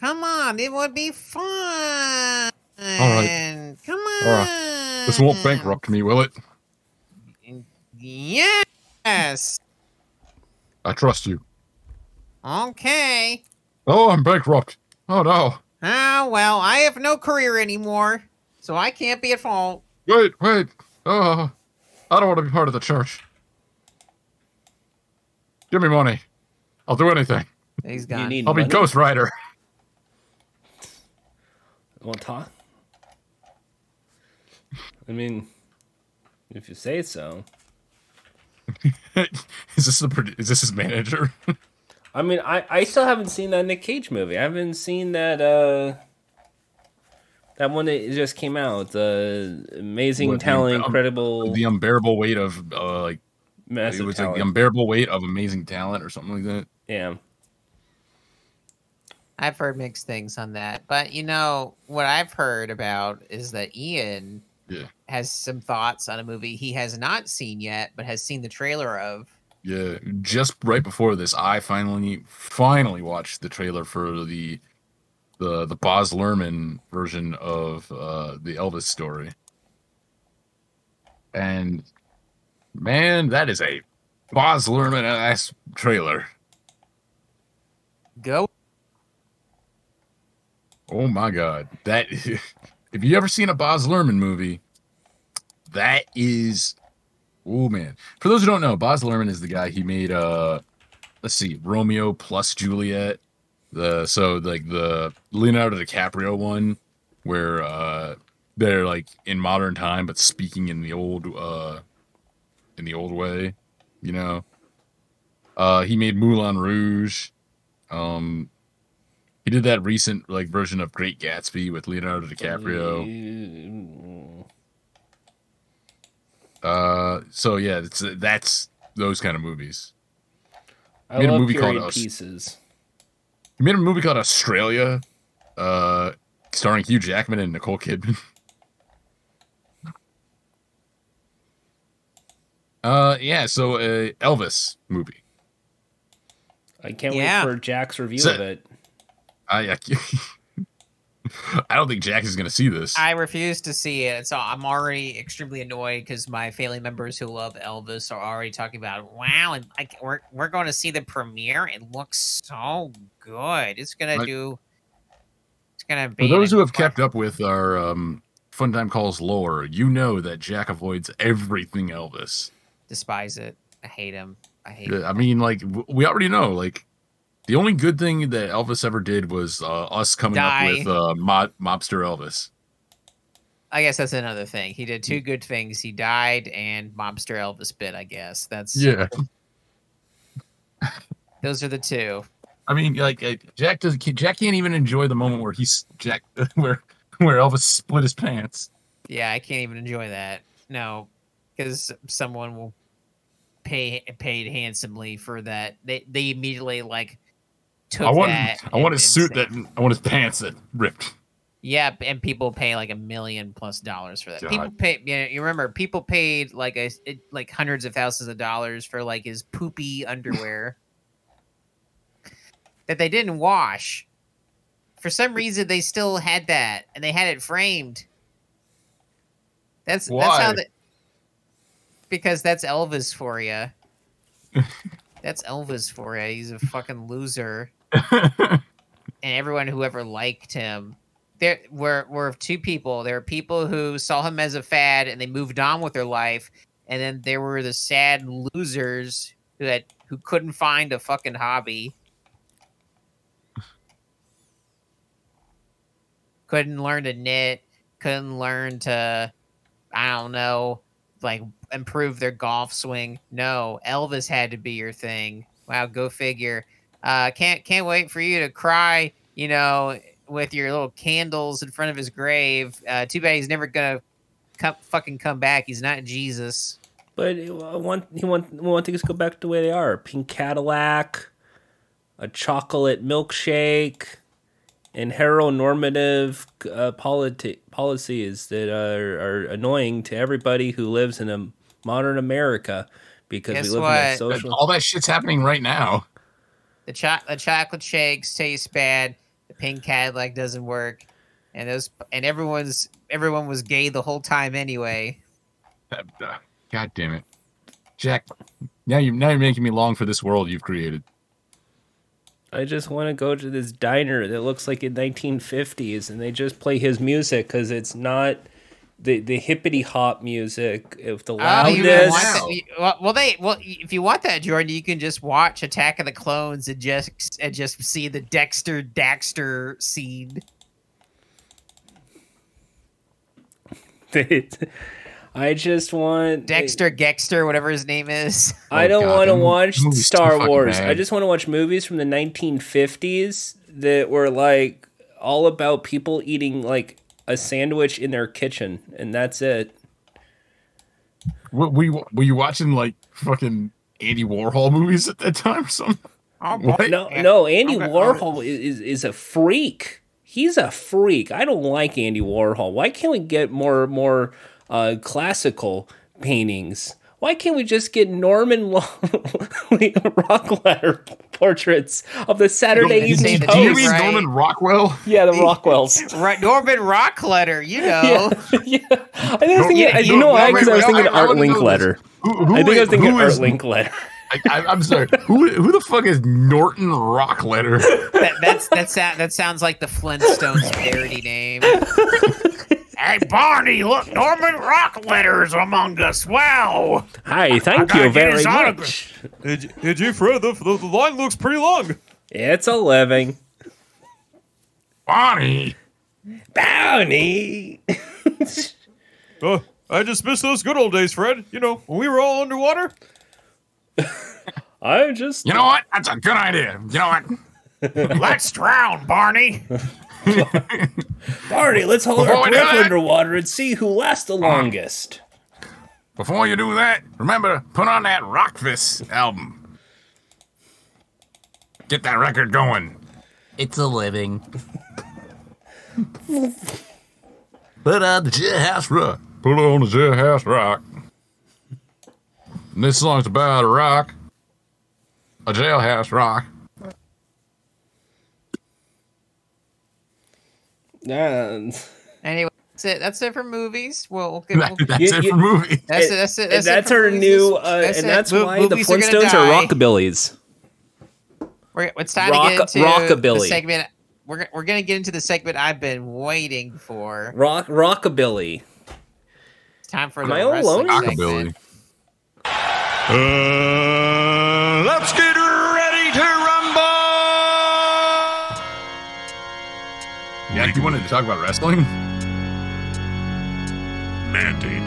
Come on, it would be fun. All right. Come on. All right. This won't bankrupt me, will it? Yes. I trust you. Okay. Oh, I'm bankrupt. Oh no. Ah, well, I have no career anymore, so I can't be at fault. Wait, wait. Oh, I don't want to be part of the church. Give me money. I'll do anything. He's You gone. need I'll be money? Ghost Rider. Want to talk? I mean, if you say so. is this the produ- is this his manager? I mean, I, I still haven't seen that Nick Cage movie. I haven't seen that uh that one that just came out. The amazing What, the talent, um, incredible, the unbearable weight of uh, like it massive was like the unbearable weight of amazing talent or something like that. yeah, I've heard mixed things on that, but you know what I've heard about is that Ian Yeah. has some thoughts on a movie he has not seen yet, but has seen the trailer of. Yeah, just right before this, I finally finally watched the trailer for the the the Baz Luhrmann version of uh, the Elvis story, and man, that is a Baz Luhrmann ass trailer. Go. Oh my god, that if you ever seen a Baz Luhrmann movie, that is oh man. For those who don't know, Baz Luhrmann is the guy he made uh let's see, Romeo plus Juliet. The so like the Leonardo DiCaprio one where uh they're like in modern time but speaking in the old uh in the old way, you know. Uh he made Moulin Rouge. Um he did that recent like version of Great Gatsby with Leonardo DiCaprio. Uh, so yeah, it's that's those kind of movies. I Made a love movie called pieces. He made a movie called Australia, uh, starring Hugh Jackman and Nicole Kidman. uh, yeah. So uh, Elvis movie. I can't Yeah. wait for Jack's review So- of it. I I, I don't think Jack is gonna see this. I refuse to see it, so I'm already extremely annoyed because my family members who love Elvis are already talking about, wow, and like we're we're going to see the premiere. It looks so good. It's gonna Like- do. It's gonna be. For those who have kept up with our um, Fun Time Calls lore, you know that Jack avoids everything Elvis. despise it. I hate him. I hate. Yeah, I mean, like we already know, like the only good thing that Elvis ever did was uh, us coming Die. up with uh, mob- mobster Elvis. I guess that's another thing. He did Mm. two good things. He died and mobster Elvis bit. I guess that's Yeah, Those are the two. I mean, like uh, Jack does. Jack can't even enjoy the moment where he's Jack where where Elvis split his pants. Yeah, I can't even enjoy that. No, because someone will pay paid handsomely for that. They they immediately like took I want that. I want his suit that I want his pants that ripped. Yeah, and people pay like a million plus dollars for that. God. People pay. You, know, you remember people paid like a it, like hundreds of thousands of dollars for like his poopy underwear that they didn't wash. For some reason, they still had that, and they had it framed. That's that's how Why? the because that's Elvis for you. that's Elvis for you. He's a fucking loser and everyone who ever liked him. There were were two people. There were people who saw him as a fad and they moved on with their life, and then there were the sad losers who had who couldn't find a fucking hobby, couldn't learn to knit, couldn't learn to, I don't know, like improve their golf swing. No, Elvis had to be your thing. Wow, go figure. Uh, can't can't wait for you to cry. You know, with your little candles in front of his grave. Uh, too bad he's never gonna come fucking come back. He's not Jesus. But I want he want we want things to go back to the way they are. Pink Cadillac, a chocolate milkshake, and heteronormative uh, politi- policies that are, are annoying to everybody who lives in a modern America because Guess we live in a social. All that shit's happening right now. The cho- the chocolate shakes taste bad. The pink Cadillac doesn't work, and those and everyone's everyone was gay the whole time anyway. Uh, God damn it, Jack! Now you now you're making me long for this world you've created. I just want to go to this diner that looks like in 1950s, and they just play his music because it's not the the hippity hop music of the Oh, loudness. want that- well, well, they well, if you want that, Jordan, you can just watch Attack of the Clones and just and just see the Dexter Daxter scene. I just want Dexter Gexter, whatever his name is. I Oh, don't want to watch movie's Star Wars. bad. I just want to watch movies from the 1950s that were like all about people eating like a sandwich in their kitchen, and that's it. Were, were, you, were you watching like fucking Andy Warhol movies at that time or something? What? No, no, Andy Warhol is, is is a freak. He's a freak. I don't like Andy Warhol. Why can't we get more more uh, classical paintings? Why can't we just get Norman Lo- Rockletter portraits of the Saturday You say Evening Post? Do you mean Right. Norman Rockwell? Yeah, the Rockwells. Right, Norman Rockletter, you know. yeah, I think I was thinking. Yeah, you you- know why? wait, Because I was thinking I- I Art wanna know this. Linkletter. Who, who I think I was thinking Art Linkletter. I, I, I'm sorry. Who who the fuck is Norton Rockletter? that, that's that that sounds like the Flintstones parody name. Hey Barney, look, Norman Rockletter's among us. Wow. Hey, thank you very his much. Did, did you, Fred? The, the, the line looks pretty long. It's a living. Barney. Bounty. Uh, I just miss those good old days, Fred. You know, when we were all underwater. I just You know what? That's a good idea. You know what? Let's drown, Barney. Barney, let's hold Before our breath underwater and see who lasts the uh, longest. Before you do that, remember put on that Rockfist album. Get that record going. It's a living. Put on the jailhouse rock. Put on the jailhouse rock. And this song's about a rock. A jailhouse rock. Uh, Anyway, that's it. That's it for movies. Well, we'll, we'll That's You- it you- for movie. that's it. That's it. and That's, it that's our movies. new, uh, That's and it. that's Mo- why the movies are Flintstones are die. rockabillys. We're, it's time Rock- to get into rockabilly. the segment. We're, we're gonna get into the segment I've been waiting for. Rock rockabilly. It's time for Am the I alone? Rockabilly. Uh, let's get Yeah, you wanted to talk about wrestling? mandated.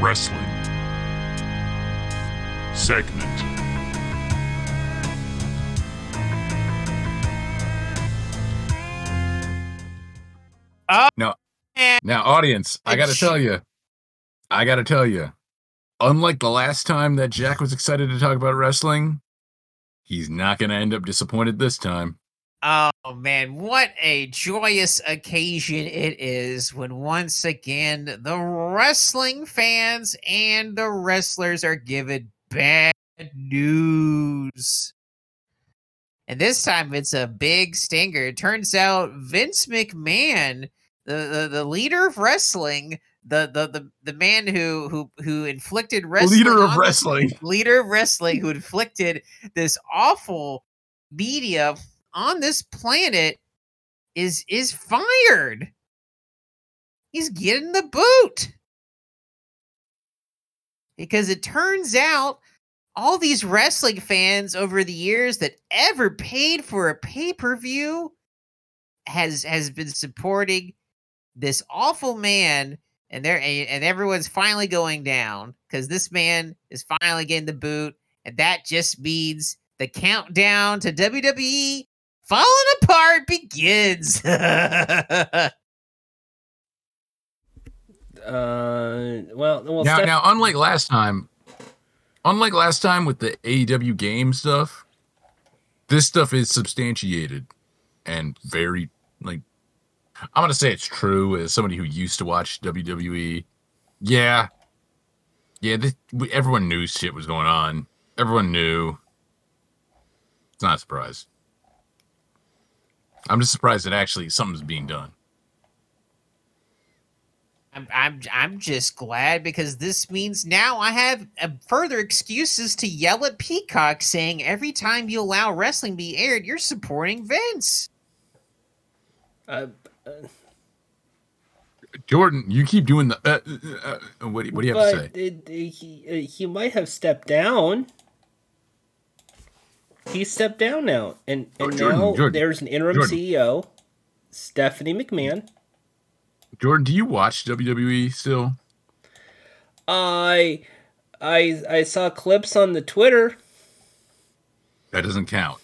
Wrestling. Segment. Oh, no, Now, audience, I got to tell you, I got to tell you, unlike the last time that Jack was excited to talk about wrestling, he's not going to end up disappointed this time. Oh man, what a joyous occasion it is when once again the wrestling fans and the wrestlers are given bad news. And this time it's a big stinger. It turns out Vince McMahon, the, the, the leader of wrestling, the, the the the man who who who inflicted wrestling Leader of wrestling. leader of wrestling who inflicted this awful media on this planet is is fired. He's getting the boot. Because it turns out all these wrestling fans over the years that ever paid for a pay-per-view has has been supporting this awful man and there and everyone's finally going down because this man is finally getting the boot and that just means the countdown to WWE falling apart begins. Uh, well, well, now, Steph- now, unlike last time, unlike last time with the AEW game stuff, this stuff is substantiated and very like. I'm gonna say it's true as somebody who used to watch WWE. Yeah, yeah. This, we- everyone knew shit was going on. Everyone knew. It's not a surprise. I'm just surprised that actually something's being done. I'm, I'm I'm just glad because this means now I have uh, further excuses to yell at Peacock saying every time you allow wrestling be aired, you're supporting Vince. Uh, Jordan, you keep doing the. Uh, uh, uh, what, do you- what do you have to say? it, it- he uh, he might have stepped down. He stepped down now, and and Oh, Jordan, now Jordan, there's an interim Jordan. CEO, Stephanie McMahon. Jordan, do you watch WWE still? I I I saw clips on the Twitter. That doesn't count.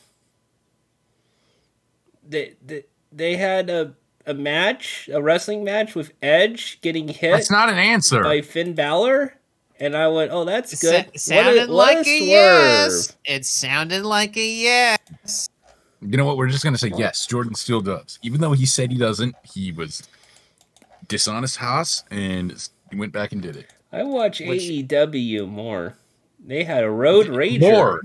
They they, they had a a match, a wrestling match with Edge getting hit. That's not an answer. by Finn Balor, and I went, "Oh, that's Sa- good." What a- sounded what like a, swerve. yes. It sounded like a yes. You know what? We're just gonna say yes. Jordan still does, even though he said he doesn't. He was dishonest, Haas, and he went back and did it. I watch AEW more. They had a Road Rager. More.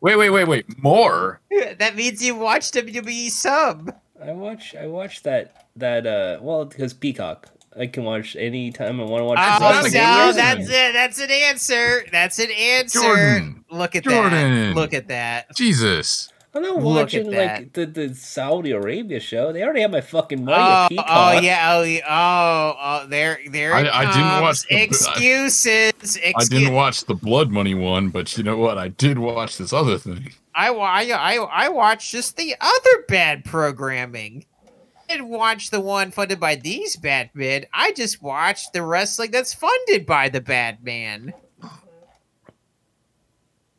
Wait, wait, wait, wait. More. that means you watch WWE sub. I watch. I watch that. That. Uh. Well, because Peacock. I can watch anytime I want to watch. Oh, wrestling. no, that's it. That's an answer. That's an answer. Jordan. Look at Jordan. that. Look at that. Jesus. I'm not watching like the, the Saudi Arabia show. They already have my fucking money Oh, oh yeah, oh, yeah, oh, oh, there, there. I- it I didn't watch the- I- excuses. I Excuse- didn't watch the Blood Money one, but you know what? I did watch this other thing. I, I, I, I watched just the other bad programming. I didn't watch the one funded by these Batman. I just watched the wrestling that's funded by the Batman.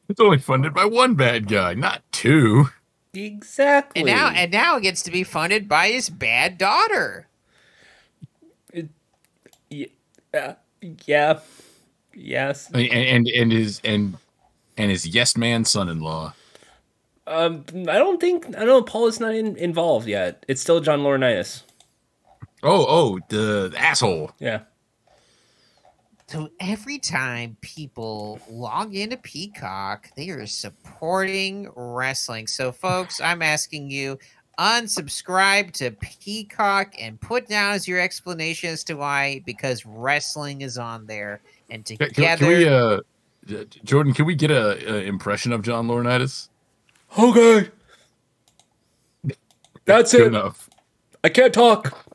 It's only funded by one bad guy, not two. Exactly. And now, and now it gets to be funded by his bad daughter. Yeah. Uh, yeah. Yes. And and, and his and and his yes man son-in-law. Um. I don't think. I don't know. Paul is not in, involved yet. It's still John Laurinaitis. Oh, oh, the, the asshole. Yeah. So every time people log into Peacock, they are supporting wrestling. So, folks, I'm asking you unsubscribe to Peacock and put down as your explanation as to why, because wrestling is on there. And together, can, can we, uh, Jordan? Can we get a, a impression of John Laurinaitis? Okay. That's Good it. enough. I can't talk.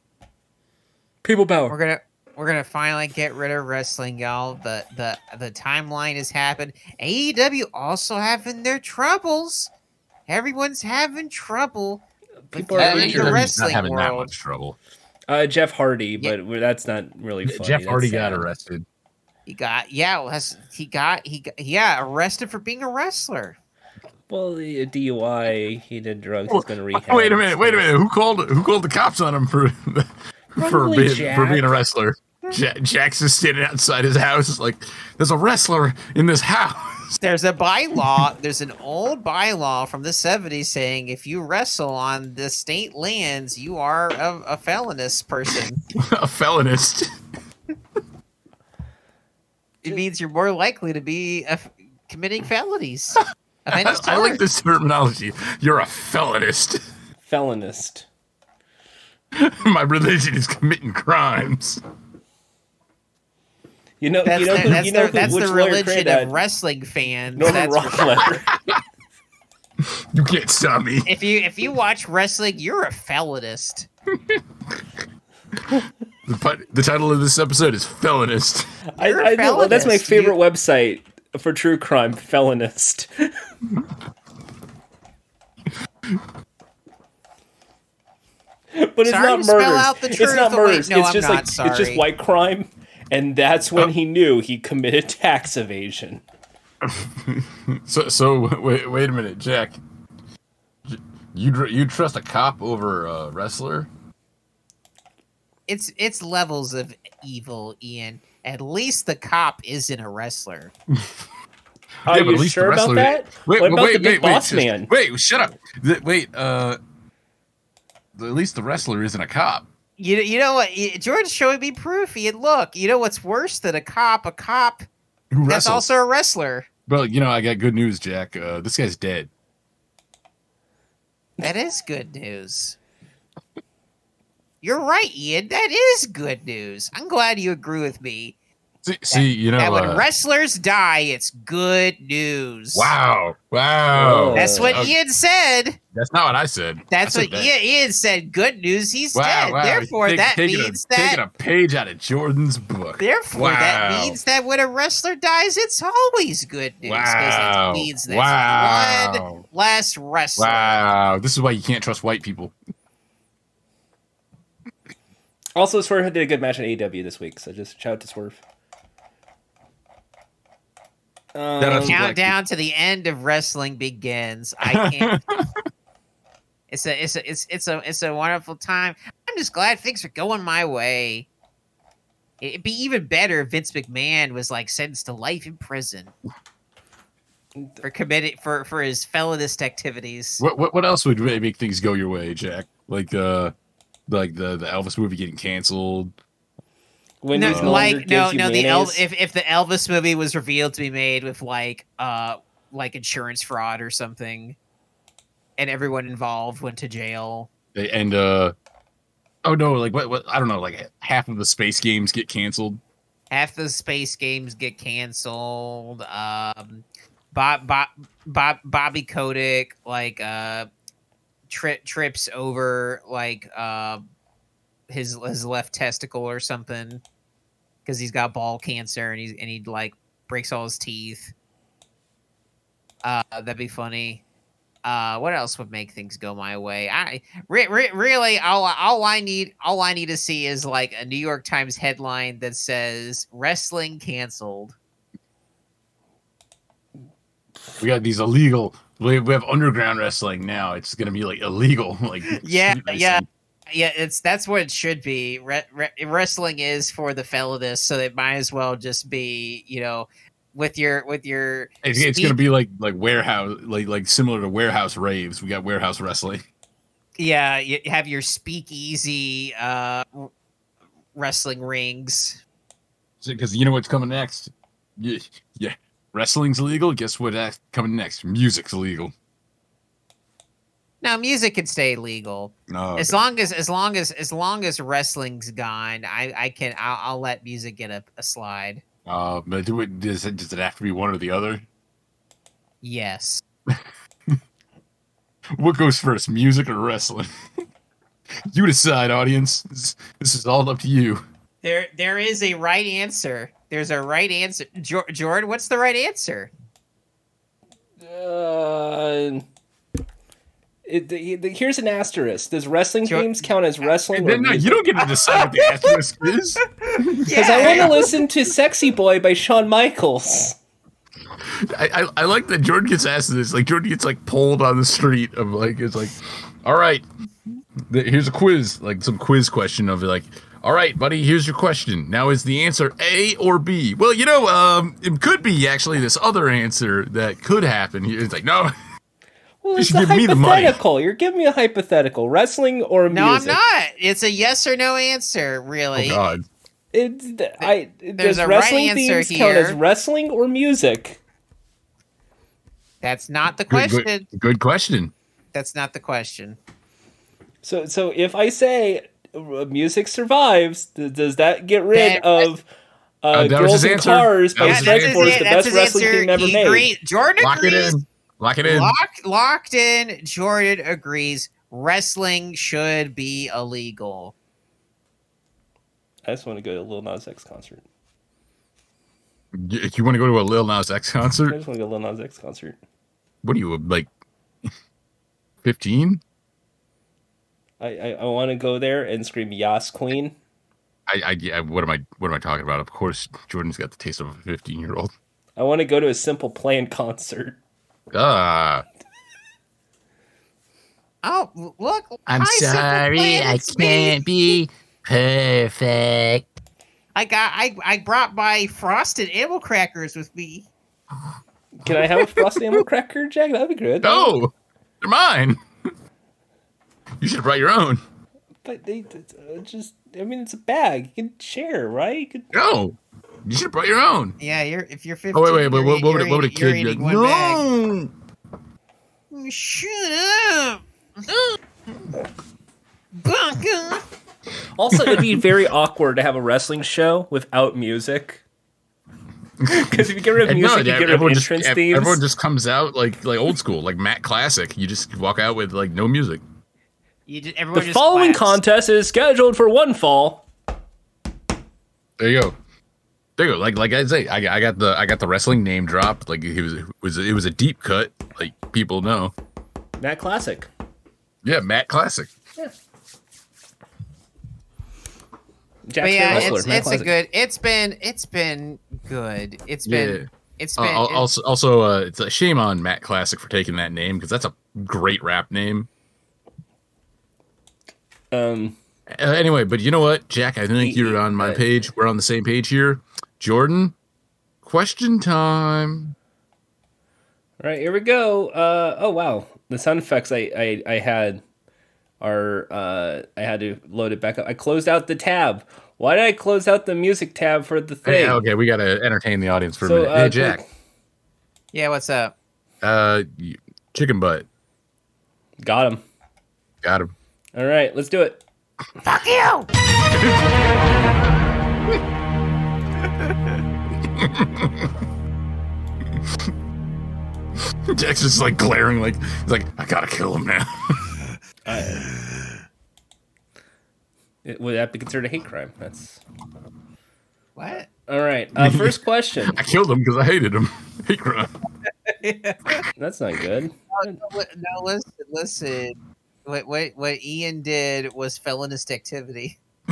People power. we're gonna we're gonna finally get rid of wrestling, y'all. The the the timeline has happened. AEW also having their troubles. Everyone's having trouble. People are getting injured. the Not wrestling having that much trouble. Uh, Jeff Hardy, but we're- that's not really funny. Jeff That's Hardy sad. got arrested. He got yeah, well, he got he got, yeah arrested for being a wrestler. Well, the uh, DUI, he did drugs. He's going to rehab. Wait a minute. Wait a minute. Who called? Who called the cops on him for for Probably being for being a wrestler. Ja- Jack's just standing outside his house. It's like there's a wrestler in this house. There's a bylaw. There's an old bylaw from the 70s saying if you wrestle on the state lands, you are a, a felonist person. a felonist. It means you're more likely to be a f committing felonies. Offense I like charged. this terminology. You're a felonist. Felonist. My religion is committing crimes. You know, That's, you know, the, who, that's, you know the, who- that's which the religion of wrestling fans. Norman That's for sure. Rockefeller. You can't stop me. If you if you watch wrestling, you're a felonist. The, the title of this episode is Felonist. I, You're know, that's my favorite You- website for true crime, Felonist. but it's Sorry not to spell murders. out the it's not Oh, wait, murders. no, it's I'm just not like it's just white crime, and that's Oh. when he knew he committed tax evasion. So, so wait, wait a minute, Jack. You you trust a cop over a wrestler? It's it's levels of evil, Ian. At least the cop isn't a wrestler. Are Yeah, you at least sure about that? Wait, what wait, about wait, the big wait, wait, boss just- Wait, shut up. Th- wait, uh, at least the wrestler isn't a cop. You you know what? Y- George's showing me proof. Ian, look. You know what's worse than a cop? A cop Who that's also a wrestler. Well, you know, I got good news, Jack. Uh, this guy's dead. That is good news. You're right, Ian. That is good news. I'm glad you agree with me. See, see you know, that when uh, wrestlers die, it's good news. wow, wow. That's what Okay, Ian said. That's not what I said. That's I what that. Ian, Ian said. Good news, he's Wow, dead. wow. Therefore, Take- that taking means a, taking a page out of Jordan's book. Therefore, that means that when a wrestler dies, it's always good news Wow. it means there's Wow. one less wrestler. Wow, this is why you can't trust white people. Also, Swerve did a good match in AEW this week, so just shout out to Swerve. Um, Countdown to the end of wrestling begins. I can't. it's a it's a it's it's a it's a wonderful time. I'm just glad things are going my way. It'd be even better if Vince McMahon was like sentenced to life in prison for committed for for his felonist activities. What, what what else would really make things go your way, Jack? Like uh like the the Elvis movie getting canceled. Wendy's no, no like no no the El- if if the Elvis movie was revealed to be made with like uh like insurance fraud or something, and everyone involved went to jail. They and uh oh no, like what what I don't know, like half of the space games get canceled. half the space games get canceled. Um, Bob, Bob, Bob, Bobby Kotick like uh, tri- trips over like uh, his his left testicle or something because he's got ball cancer and he's and he like breaks all his teeth. Uh, that'd be funny. Uh, what else would make things go my way? I re- re- really all all I need all I need to see is like a New York Times headline that says wrestling canceled. We got these illegal we, we have underground wrestling now. It's gonna be like illegal. Like Yeah, yeah, yeah. It's that's what it should be. Re- re- wrestling is for the felonists, so it might as well just be you know with your with your. It's, it's gonna be like like warehouse like like similar to warehouse raves. We got warehouse wrestling. yeah. You have your speakeasy uh, wrestling rings. Because you know what's coming next. Wrestling's illegal. Guess what? That's coming next. Music's illegal. Now, music can stay legal No, as long as as long as as long as wrestling's gone. I I can I'll, I'll let music get a, a slide. Uh, but do it, does, it, does it have to be one or the other? Yes. What goes first, music or wrestling? you decide, audience. This, this is all up to you. There, there is a right answer. There's a right answer. Jo- Jordan, what's the right answer? Uh, it, the, the- here's an asterisk. Does wrestling Sure. games count as wrestling? Then, no, you don't get to decide what the asterisk is. Because I want to listen to "Sexy Boy" by Shawn Michaels. I, I, I like that Jordan gets asked this. Like Jordan gets like pulled on the street of like it's like, all right, the- here's a quiz, like some quiz question of like, all right, buddy, here's your question. Now is the answer A or B? Well, you know, um, it could be actually this other answer that could happen. It's like, no, Well, it's should a give me hypothetical. You're giving me a hypothetical. Wrestling or No, music? I'm not. It's a yes or no answer, really. oh god, It's I. There's does a right wrestling answer themes count as wrestling or music? That's not the good, question. good, good question. That's not the question. So, so if I say music survives, does that get rid That- of uh, Uh, that was girls his in answer. cars That by was his Strike answer. Force, it. the That's best his wrestling answer. team ever He made? agreed. Jordan Lock it in. Lock it in. Locked, locked in. Jordan agrees. Wrestling should be illegal. I just want to go to a Lil Nas X concert. Y- You want to go to a Lil Nas X I concert? I just want to go to a Lil Nas X concert. What are you like? Fifteen? I, I, I want to go there and scream "Yas Queen." I, I, yeah, what am I? What am I talking about? Of course, Jordan's got the taste of a fifteen-year-old. I want to go to a Simple Plan concert. Ah, Oh, look. I'm hi, sorry, I can't be perfect. I got. I I brought my frosted animal crackers with me. Can I have a frosted animal cracker, Jack? That'd be good. no, they're mine. You should have brought your own. But they uh, just, I mean, it's a bag. You can share, right? You could, No, you should have brought your own. Yeah, you're if you're 15. Oh wait, wait, wait. you're, What, what would, what would a kid be like? one bag. No. Shut up. Bunker. Also, it'd be very awkward to have a wrestling show without music. Because if you get rid of music, no, you get rid of everyone just, entrance themes. everyone just comes out like like old school, like Matt Classic. You just walk out with like no music. You just, the just following claps. contest is scheduled for one fall. There you go. There you go. Like like I say, I, got- I got the I got the wrestling name dropped. Like it was it was it was a deep cut. Like people know. Matt Classic. Yeah, Matt Classic. Jack's But yeah, favorite wrestler, it's, Matt it's a good. It's been it's been good. It's been Yeah. it's Uh, been al- it- also, also, uh, it's a shame on Matt Classic for taking that name because that's a great rap name. Um, Uh, anyway, but you know what, Jack? I think you're on my uh, page. We're on the same page here. Jordan, question time. All right, here we go. Uh, oh wow, the sound effects I I, I had are uh, I had to load it back up. I closed out the tab. Why did I close out the music tab for the thing? Hey, okay, we got to entertain the audience for a minute. uh, hey, Jack. yeah. What's up? Uh, chicken butt. Got him. Got him. All right, let's do it. Fuck you. Jack's just like glaring, like he's like, I gotta kill him now. It- Would that be considered a hate crime? That's What? all right. Uh, first question. I killed him because I hated him. Hate crime. That's not good. No, no, no, listen, listen. What what what Ian did was felonist activity.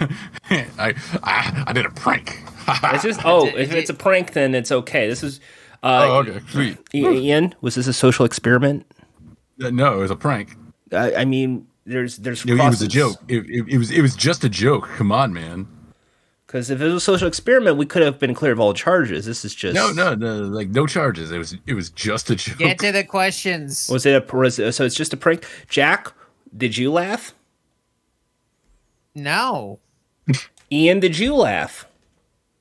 I, I I did a prank. It's just oh, if it's a prank, then it's okay. This is. Uh, oh, okay, sweet. Ian, was this a social experiment? Uh, No, it was a prank. I, I mean, there's there's It, it was a joke. It, it, it was it was just a joke. Come on, man. Because if it was a social experiment, we could have been cleared of all charges. This is just No, no, no. Like no charges. It was it was just a joke. Get to the questions. Was it a was it, so? It's just a prank. Jack, did you laugh? No. Ian, did you laugh?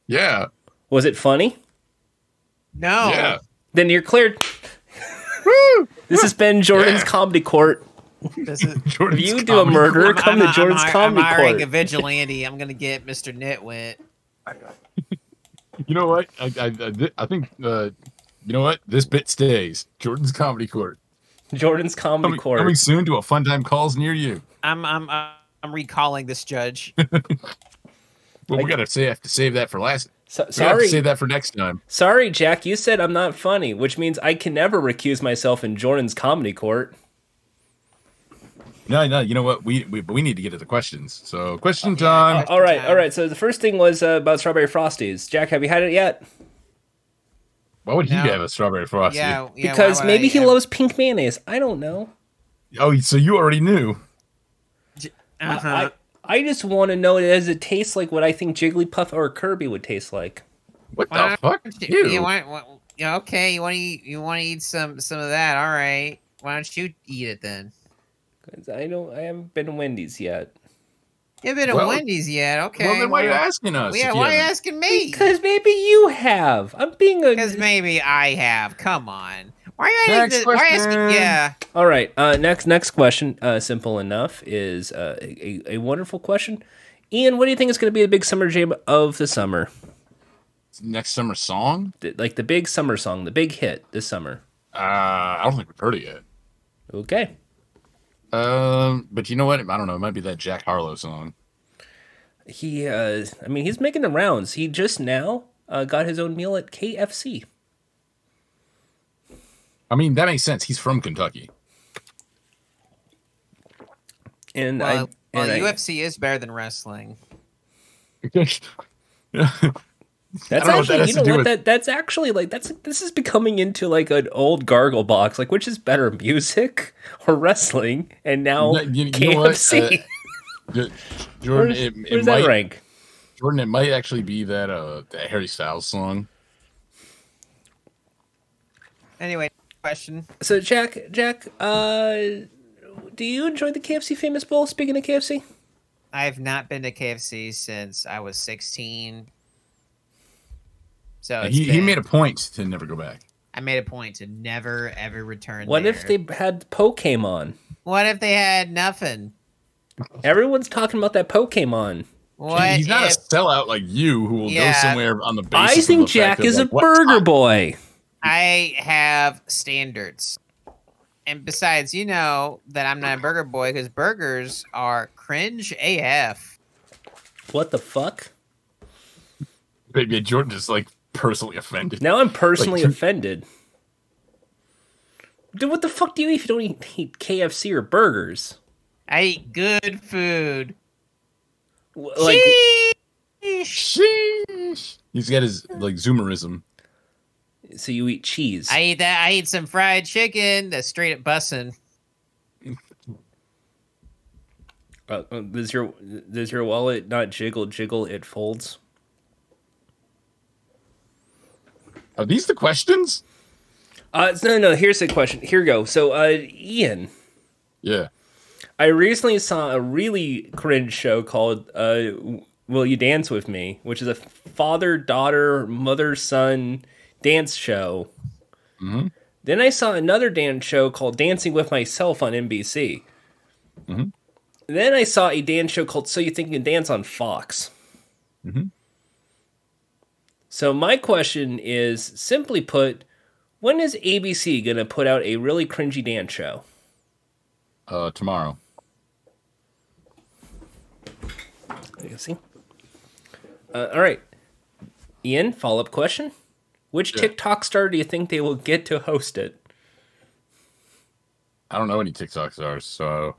Yeah. Was it funny? No. Yeah. Then you're cleared. this has been Jordan's Yeah. Comedy Court. This is, If you do a murder, I'm, come I'm, to Jordan's I'm, Comedy I'm hiring Court. a vigilante. I'm gonna get Mr. Nitwit. You know what? I I, I, I think uh, you know what? This bit stays. Jordan's comedy court. Jordan's Comedy Coming, Court. coming soon to a fun time calls near you. I'm I'm I'm recalling this judge. Well, we gotta say have to save that for last. So, We have to sorry, save that for next time. sorry, Jack. You said I'm not funny, which means I can never recuse myself in Jordan's Comedy Court. No, no. You know what? We we we need to get to the questions. So question time. All right, all right. So the first thing was uh, about strawberry frosties. Jack, have you had it yet? Why would he No. have a strawberry frosty? Yeah, yeah. because why would maybe I he ever- loves pink mayonnaise. I don't know. Oh, so you already knew. Uh-huh. I, I just want to know does it taste like what I think Jigglypuff or Kirby would taste like? What Why the fuck? don't Ew. You want, what, yeah, okay, you want to eat you want to eat some some of that. All right. Why don't you eat it then? 'Cause I don't. I haven't been to Wendy's yet. You haven't been to Well- Wendy's yet. Okay. well, then why are you asking us? Yeah, why are you asking me? Because maybe you have. I'm being a. Because maybe I have. Come on. Why are you Next asking? Why asking? Yeah. All right. Uh, next next question. Uh, simple enough is uh, a, a wonderful question. Ian, what do you think is going to be the big summer jam of the summer? Next summer song? The- like the big summer song, the big hit this summer. Uh, I don't think we've heard it yet. Okay. Um, but you know what? I don't know. It might be that Jack Harlow song. He, uh, I mean, he's making the rounds. He just now uh, got his own meal at KFC. I mean, that makes sense. He's from Kentucky. And Well, I, well and I- UFC is better than wrestling. That's I don't know that actually, you know what? with- That that's actually like that's this is becoming into like an old gargle box. Like, which is better, music or wrestling? And now You- you- you know what? KFC. Uh, Jordan, Where's- it, it where's that might, rank? Jordan, it might actually be that uh that Harry Styles song. Anyway, question. So Jack, Jack, uh, do you enjoy the KFC Famous Bowl? Speaking of KFC, I've not been to KFC since I was 16. So it's he, he made a point to never go back. I made a point to never ever return. what there. if they had Pokemon? What if they had nothing? Everyone's talking about that Pokemon. What He's not if a sellout like you who will Yeah. go somewhere on the basis. I of think the Jack fact of, is a like, what burger time- boy. I have standards? And besides, you know that I'm not a burger boy because burgers are cringe AF. What the fuck? Baby Jordan is like personally offended. Now I'm personally Like, offended. Dude, what the fuck do you eat if you don't eat, eat KFC or burgers? I eat good food. W- Like, Sheesh. He's got his like zoomerism. so you eat cheese? I eat that. I eat some fried chicken. That's straight up bussin'. Uh, uh, does your does your wallet not jiggle jiggle? It folds. Are these the questions? Uh, no, no. Here's the question. Here we go. So, uh, Ian, Yeah. I recently saw a really cringe show called uh, "Will You Dance with Me," which is a father daughter mother son dance show. Mm-hmm. Then I saw another dance show called Dancing with Myself on NBC. Mm-hmm. Then I saw a dance show called So You Think You Can Dance on Fox. Mm-hmm. So my question is, simply put, when is ABC going to put out a really cringy dance show? Uh, tomorrow. You see. Uh, all right, Ian. Follow up question: Which Yeah. TikTok star do you think they will get to host it? I don't know any TikTok stars, so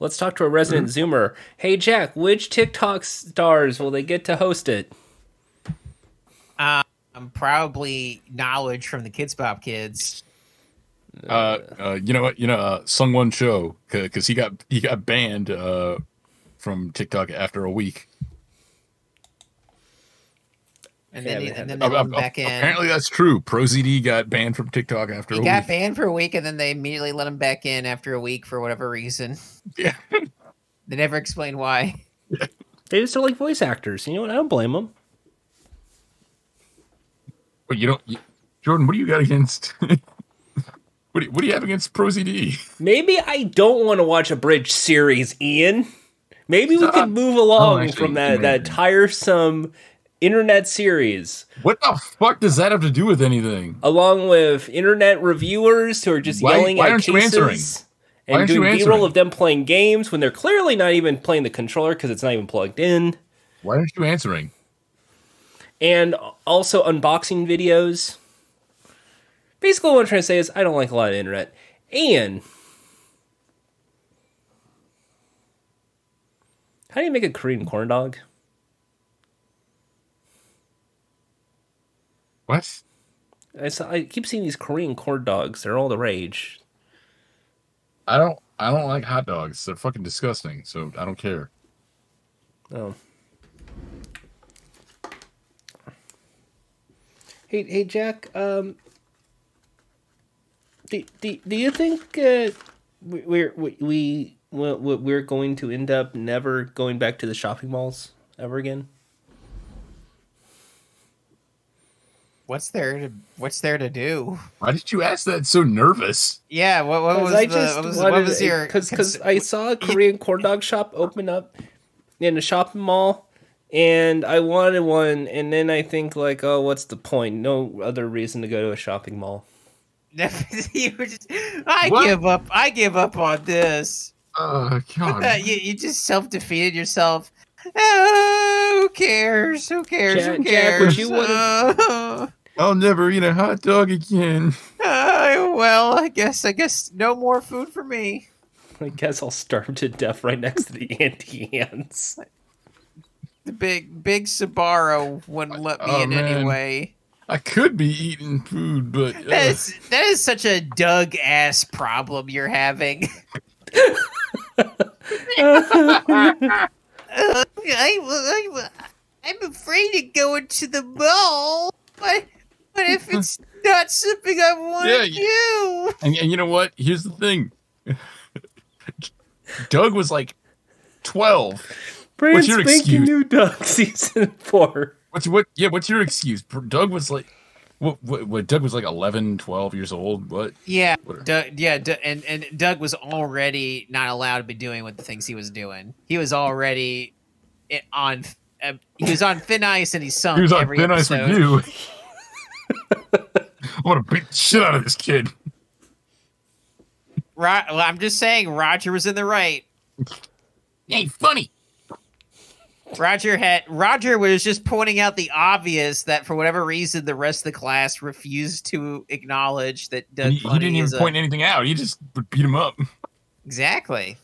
Let's talk to a resident Zoomer. Hey Jack, which TikTok stars will they get to host it? Um, probably knowledge from the Kidz Bop kids. uh, uh, you know what? You know, uh, Sung Won Cho, because he got he got banned uh from TikTok after a week. And then, we he- and then they Uh, let him uh, back in. Apparently, that's true. ProZD got banned from TikTok after He a got week. banned for a week, and then they immediately let him back in after a week for whatever reason. Yeah. They never explained why. They just don't like voice actors. You know what? I don't blame them. But you don't, you, Jordan. What do you got against? what do you, what do you have against ProZD? Maybe I don't want to watch a bridge series, Ian. Maybe we could move oh, along Oh, actually, from that that tiresome internet series, What the fuck does that have to do with anything? along with internet reviewers who are just Why- yelling why at aren't you cases and doing? B-roll of them playing games when they're clearly not even playing the controller because it's not even plugged in, Why aren't you answering? And also unboxing videos. Basically, what I'm trying to say is I don't like a lot of internet, and how do you make a Korean corn dog? What? I, saw, I keep seeing these Korean corn dogs. They're all the rage. I don't. I don't like hot dogs. They're fucking disgusting. So I don't care. Oh. Hey, hey, Jack. Um, do, do, do you think uh, we- we're we we we- we're going to end up never going back to the shopping malls ever again? What's there to What's there to do? Why did you ask that so nervous? Yeah. What, what was I the, just what was, wanted what was to- your? cause, cause I saw a Korean corn dog shop open up in a shopping mall, and I wanted one, and then I think like, oh, what's the point? No other reason to go to a shopping mall. you were just, I What? give up. I give up on this. Oh God. You, you just self defeated yourself. Oh, who cares? Who cares? Jack- who Jack, cares? would you wanna- Uh, I'll never eat a hot dog again. uh, well, I guess. I guess no more food for me. I guess I'll starve to death right next to the Auntie Anne's. The big, big Sbarro wouldn't let me Oh, in man. anyway. I could be eating food, but uh, That is that is such a Doug ass problem you're having. Uh, I, I, I'm afraid of going to the mall, but but if it's not something I want Yeah, to do, and, and you know what? Here's the thing. Doug was like twelve. Brand What's your spanking excuse? new Doug season four. What's what? Yeah, what's your excuse? Doug was like, what? What? what Doug was like 11, 12 years old. What? yeah, Whatever. Doug, yeah, Doug, and and Doug was already not allowed to be doing what the things he was doing. He was already i- on. Uh, he was on thin ice, and he sunk He was on every thin ice with you. I want to beat the shit out of this kid. Ro- well, I'm just saying, Roger was in the right. Hey, funny. Roger had Roger was just pointing out the obvious that for whatever reason the rest of the class refused to acknowledge that Doug he, he didn't is even a- point anything out. He just beat him up. exactly.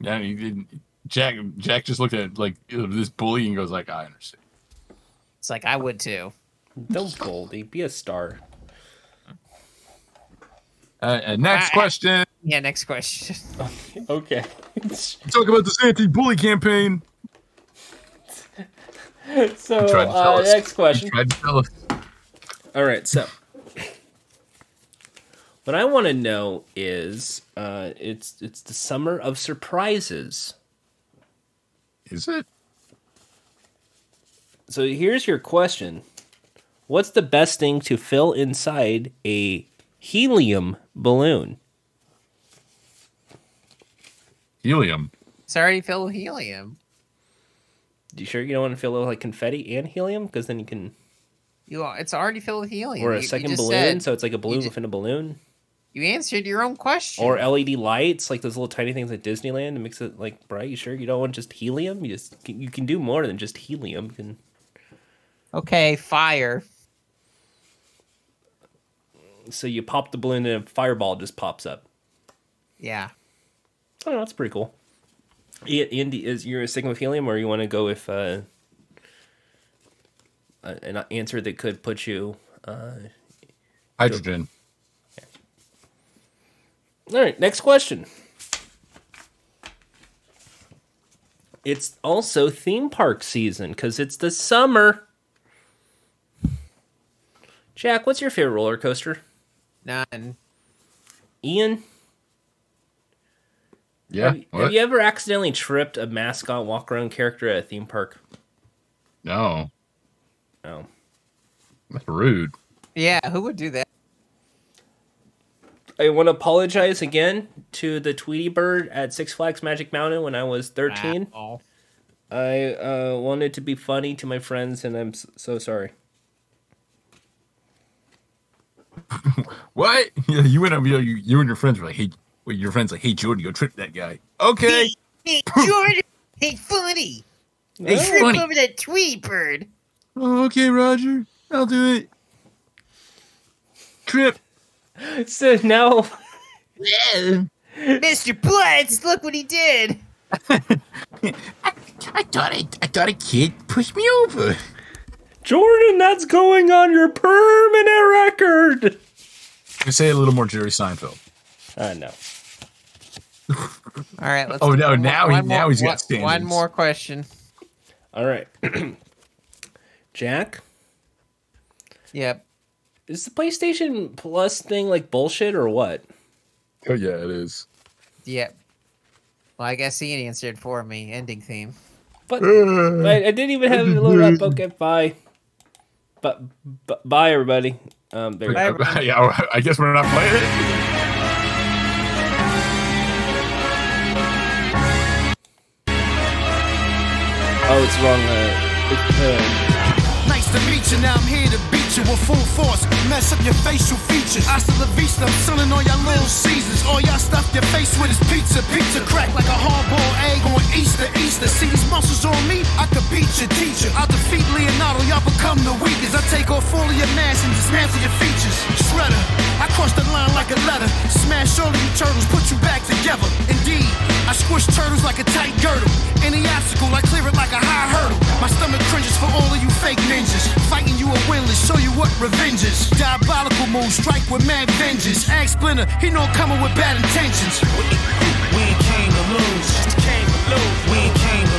Yeah, he didn't. Jack Jack just looked at like this bully and goes like, I understand. It's like I would too. Don't Goldie, be a star. Uh, and next I- question. Yeah. Next question. Okay. Talk about this anti-bully campaign. so tried uh, next question. He tried to tell us. All right, so what I want to know is uh, it's it's the summer of surprises. Is it? So here's your question: What's the best thing to fill inside a helium balloon? Helium. It's already filled with helium. You sure you don't want to fill it with like confetti and helium? Because then you can, You are, it's already filled with helium. or a you second just balloon, said- so it's like a balloon ju- within a balloon, you answered your own question. or LED lights, like those little tiny things at Disneyland to makes it like bright. You sure you don't want just helium? You just you can do more than just helium. You can okay, fire. so you pop the balloon and a fireball just pops up. Yeah. Oh, that's pretty cool. I- Andy, is you're sticking with helium, or you want to go with uh, a- an answer that could put you? Uh... Hydrogen. All right, next question. It's also theme park season because it's the summer. Jack, what's your favorite roller coaster? None. Ian, Yeah. have, you- have you ever accidentally tripped a mascot walk around character at a theme park? No. No. That's rude. Yeah, who would do that? I want to apologize again to the Tweety Bird at Six Flags Magic Mountain when I was 13. Oh. I uh, wanted to be funny to my friends, and I'm so sorry. What? Yeah, you went up. You, you, you and your friends were like, "Hey, well, your friends like, hey, Jordan, go trip that guy." Okay. Hey, Jordan. hey, funny. Hey, Trip funny. over that tweet bird. Oh, okay, Roger. I'll do it. Trip. So now, Mr. Butts, look what he did. I thought I, I thought a kid pushed me over. Jordan, that's going on your permanent record. Say it a little more Jerry Seinfeld. Uh, no. All right. Let's Oh, no, one more- now he- one now more- he's got one- One more question. All right. Jack, Yep. is the PlayStation Plus thing like bullshit or what? Oh yeah, it is. Yep. Well, I guess Ian answered for me. Ending theme. But I, I didn't even have it loaded up. Okay, bye. But, but bye everybody. Um, there. Bye, you go. everyone. yeah, I guess we're not playing it. Oh, it's wrong. Uh, it's, uh, Nice to meet you, now I'm here to beat with full force. Mess up your facial features. Hasta la vista, I'm selling all y'all little Caesars. All y'all stuff your face with is pizza. Pizza crack like a hard-boiled egg on Easter. Easter, see these muscles on me? I could beat your teacher. I defeat Leonardo, y'all become the weakest. I take off all of your mass and dismantle your features. Shredder, I cross the line like a letter. Smash all of you turtles, put you back together. Indeed, I squish turtles like a tight girdle. Any obstacle, I clear it like a high hurdle. My stomach cringes for all of you fake ninjas. Fighting you are winless, you what revenge is. Diabolical moves, strike with mad vengeance. Axe splinter, he know coming with bad intentions. We, we came to lose. We came to lose. We came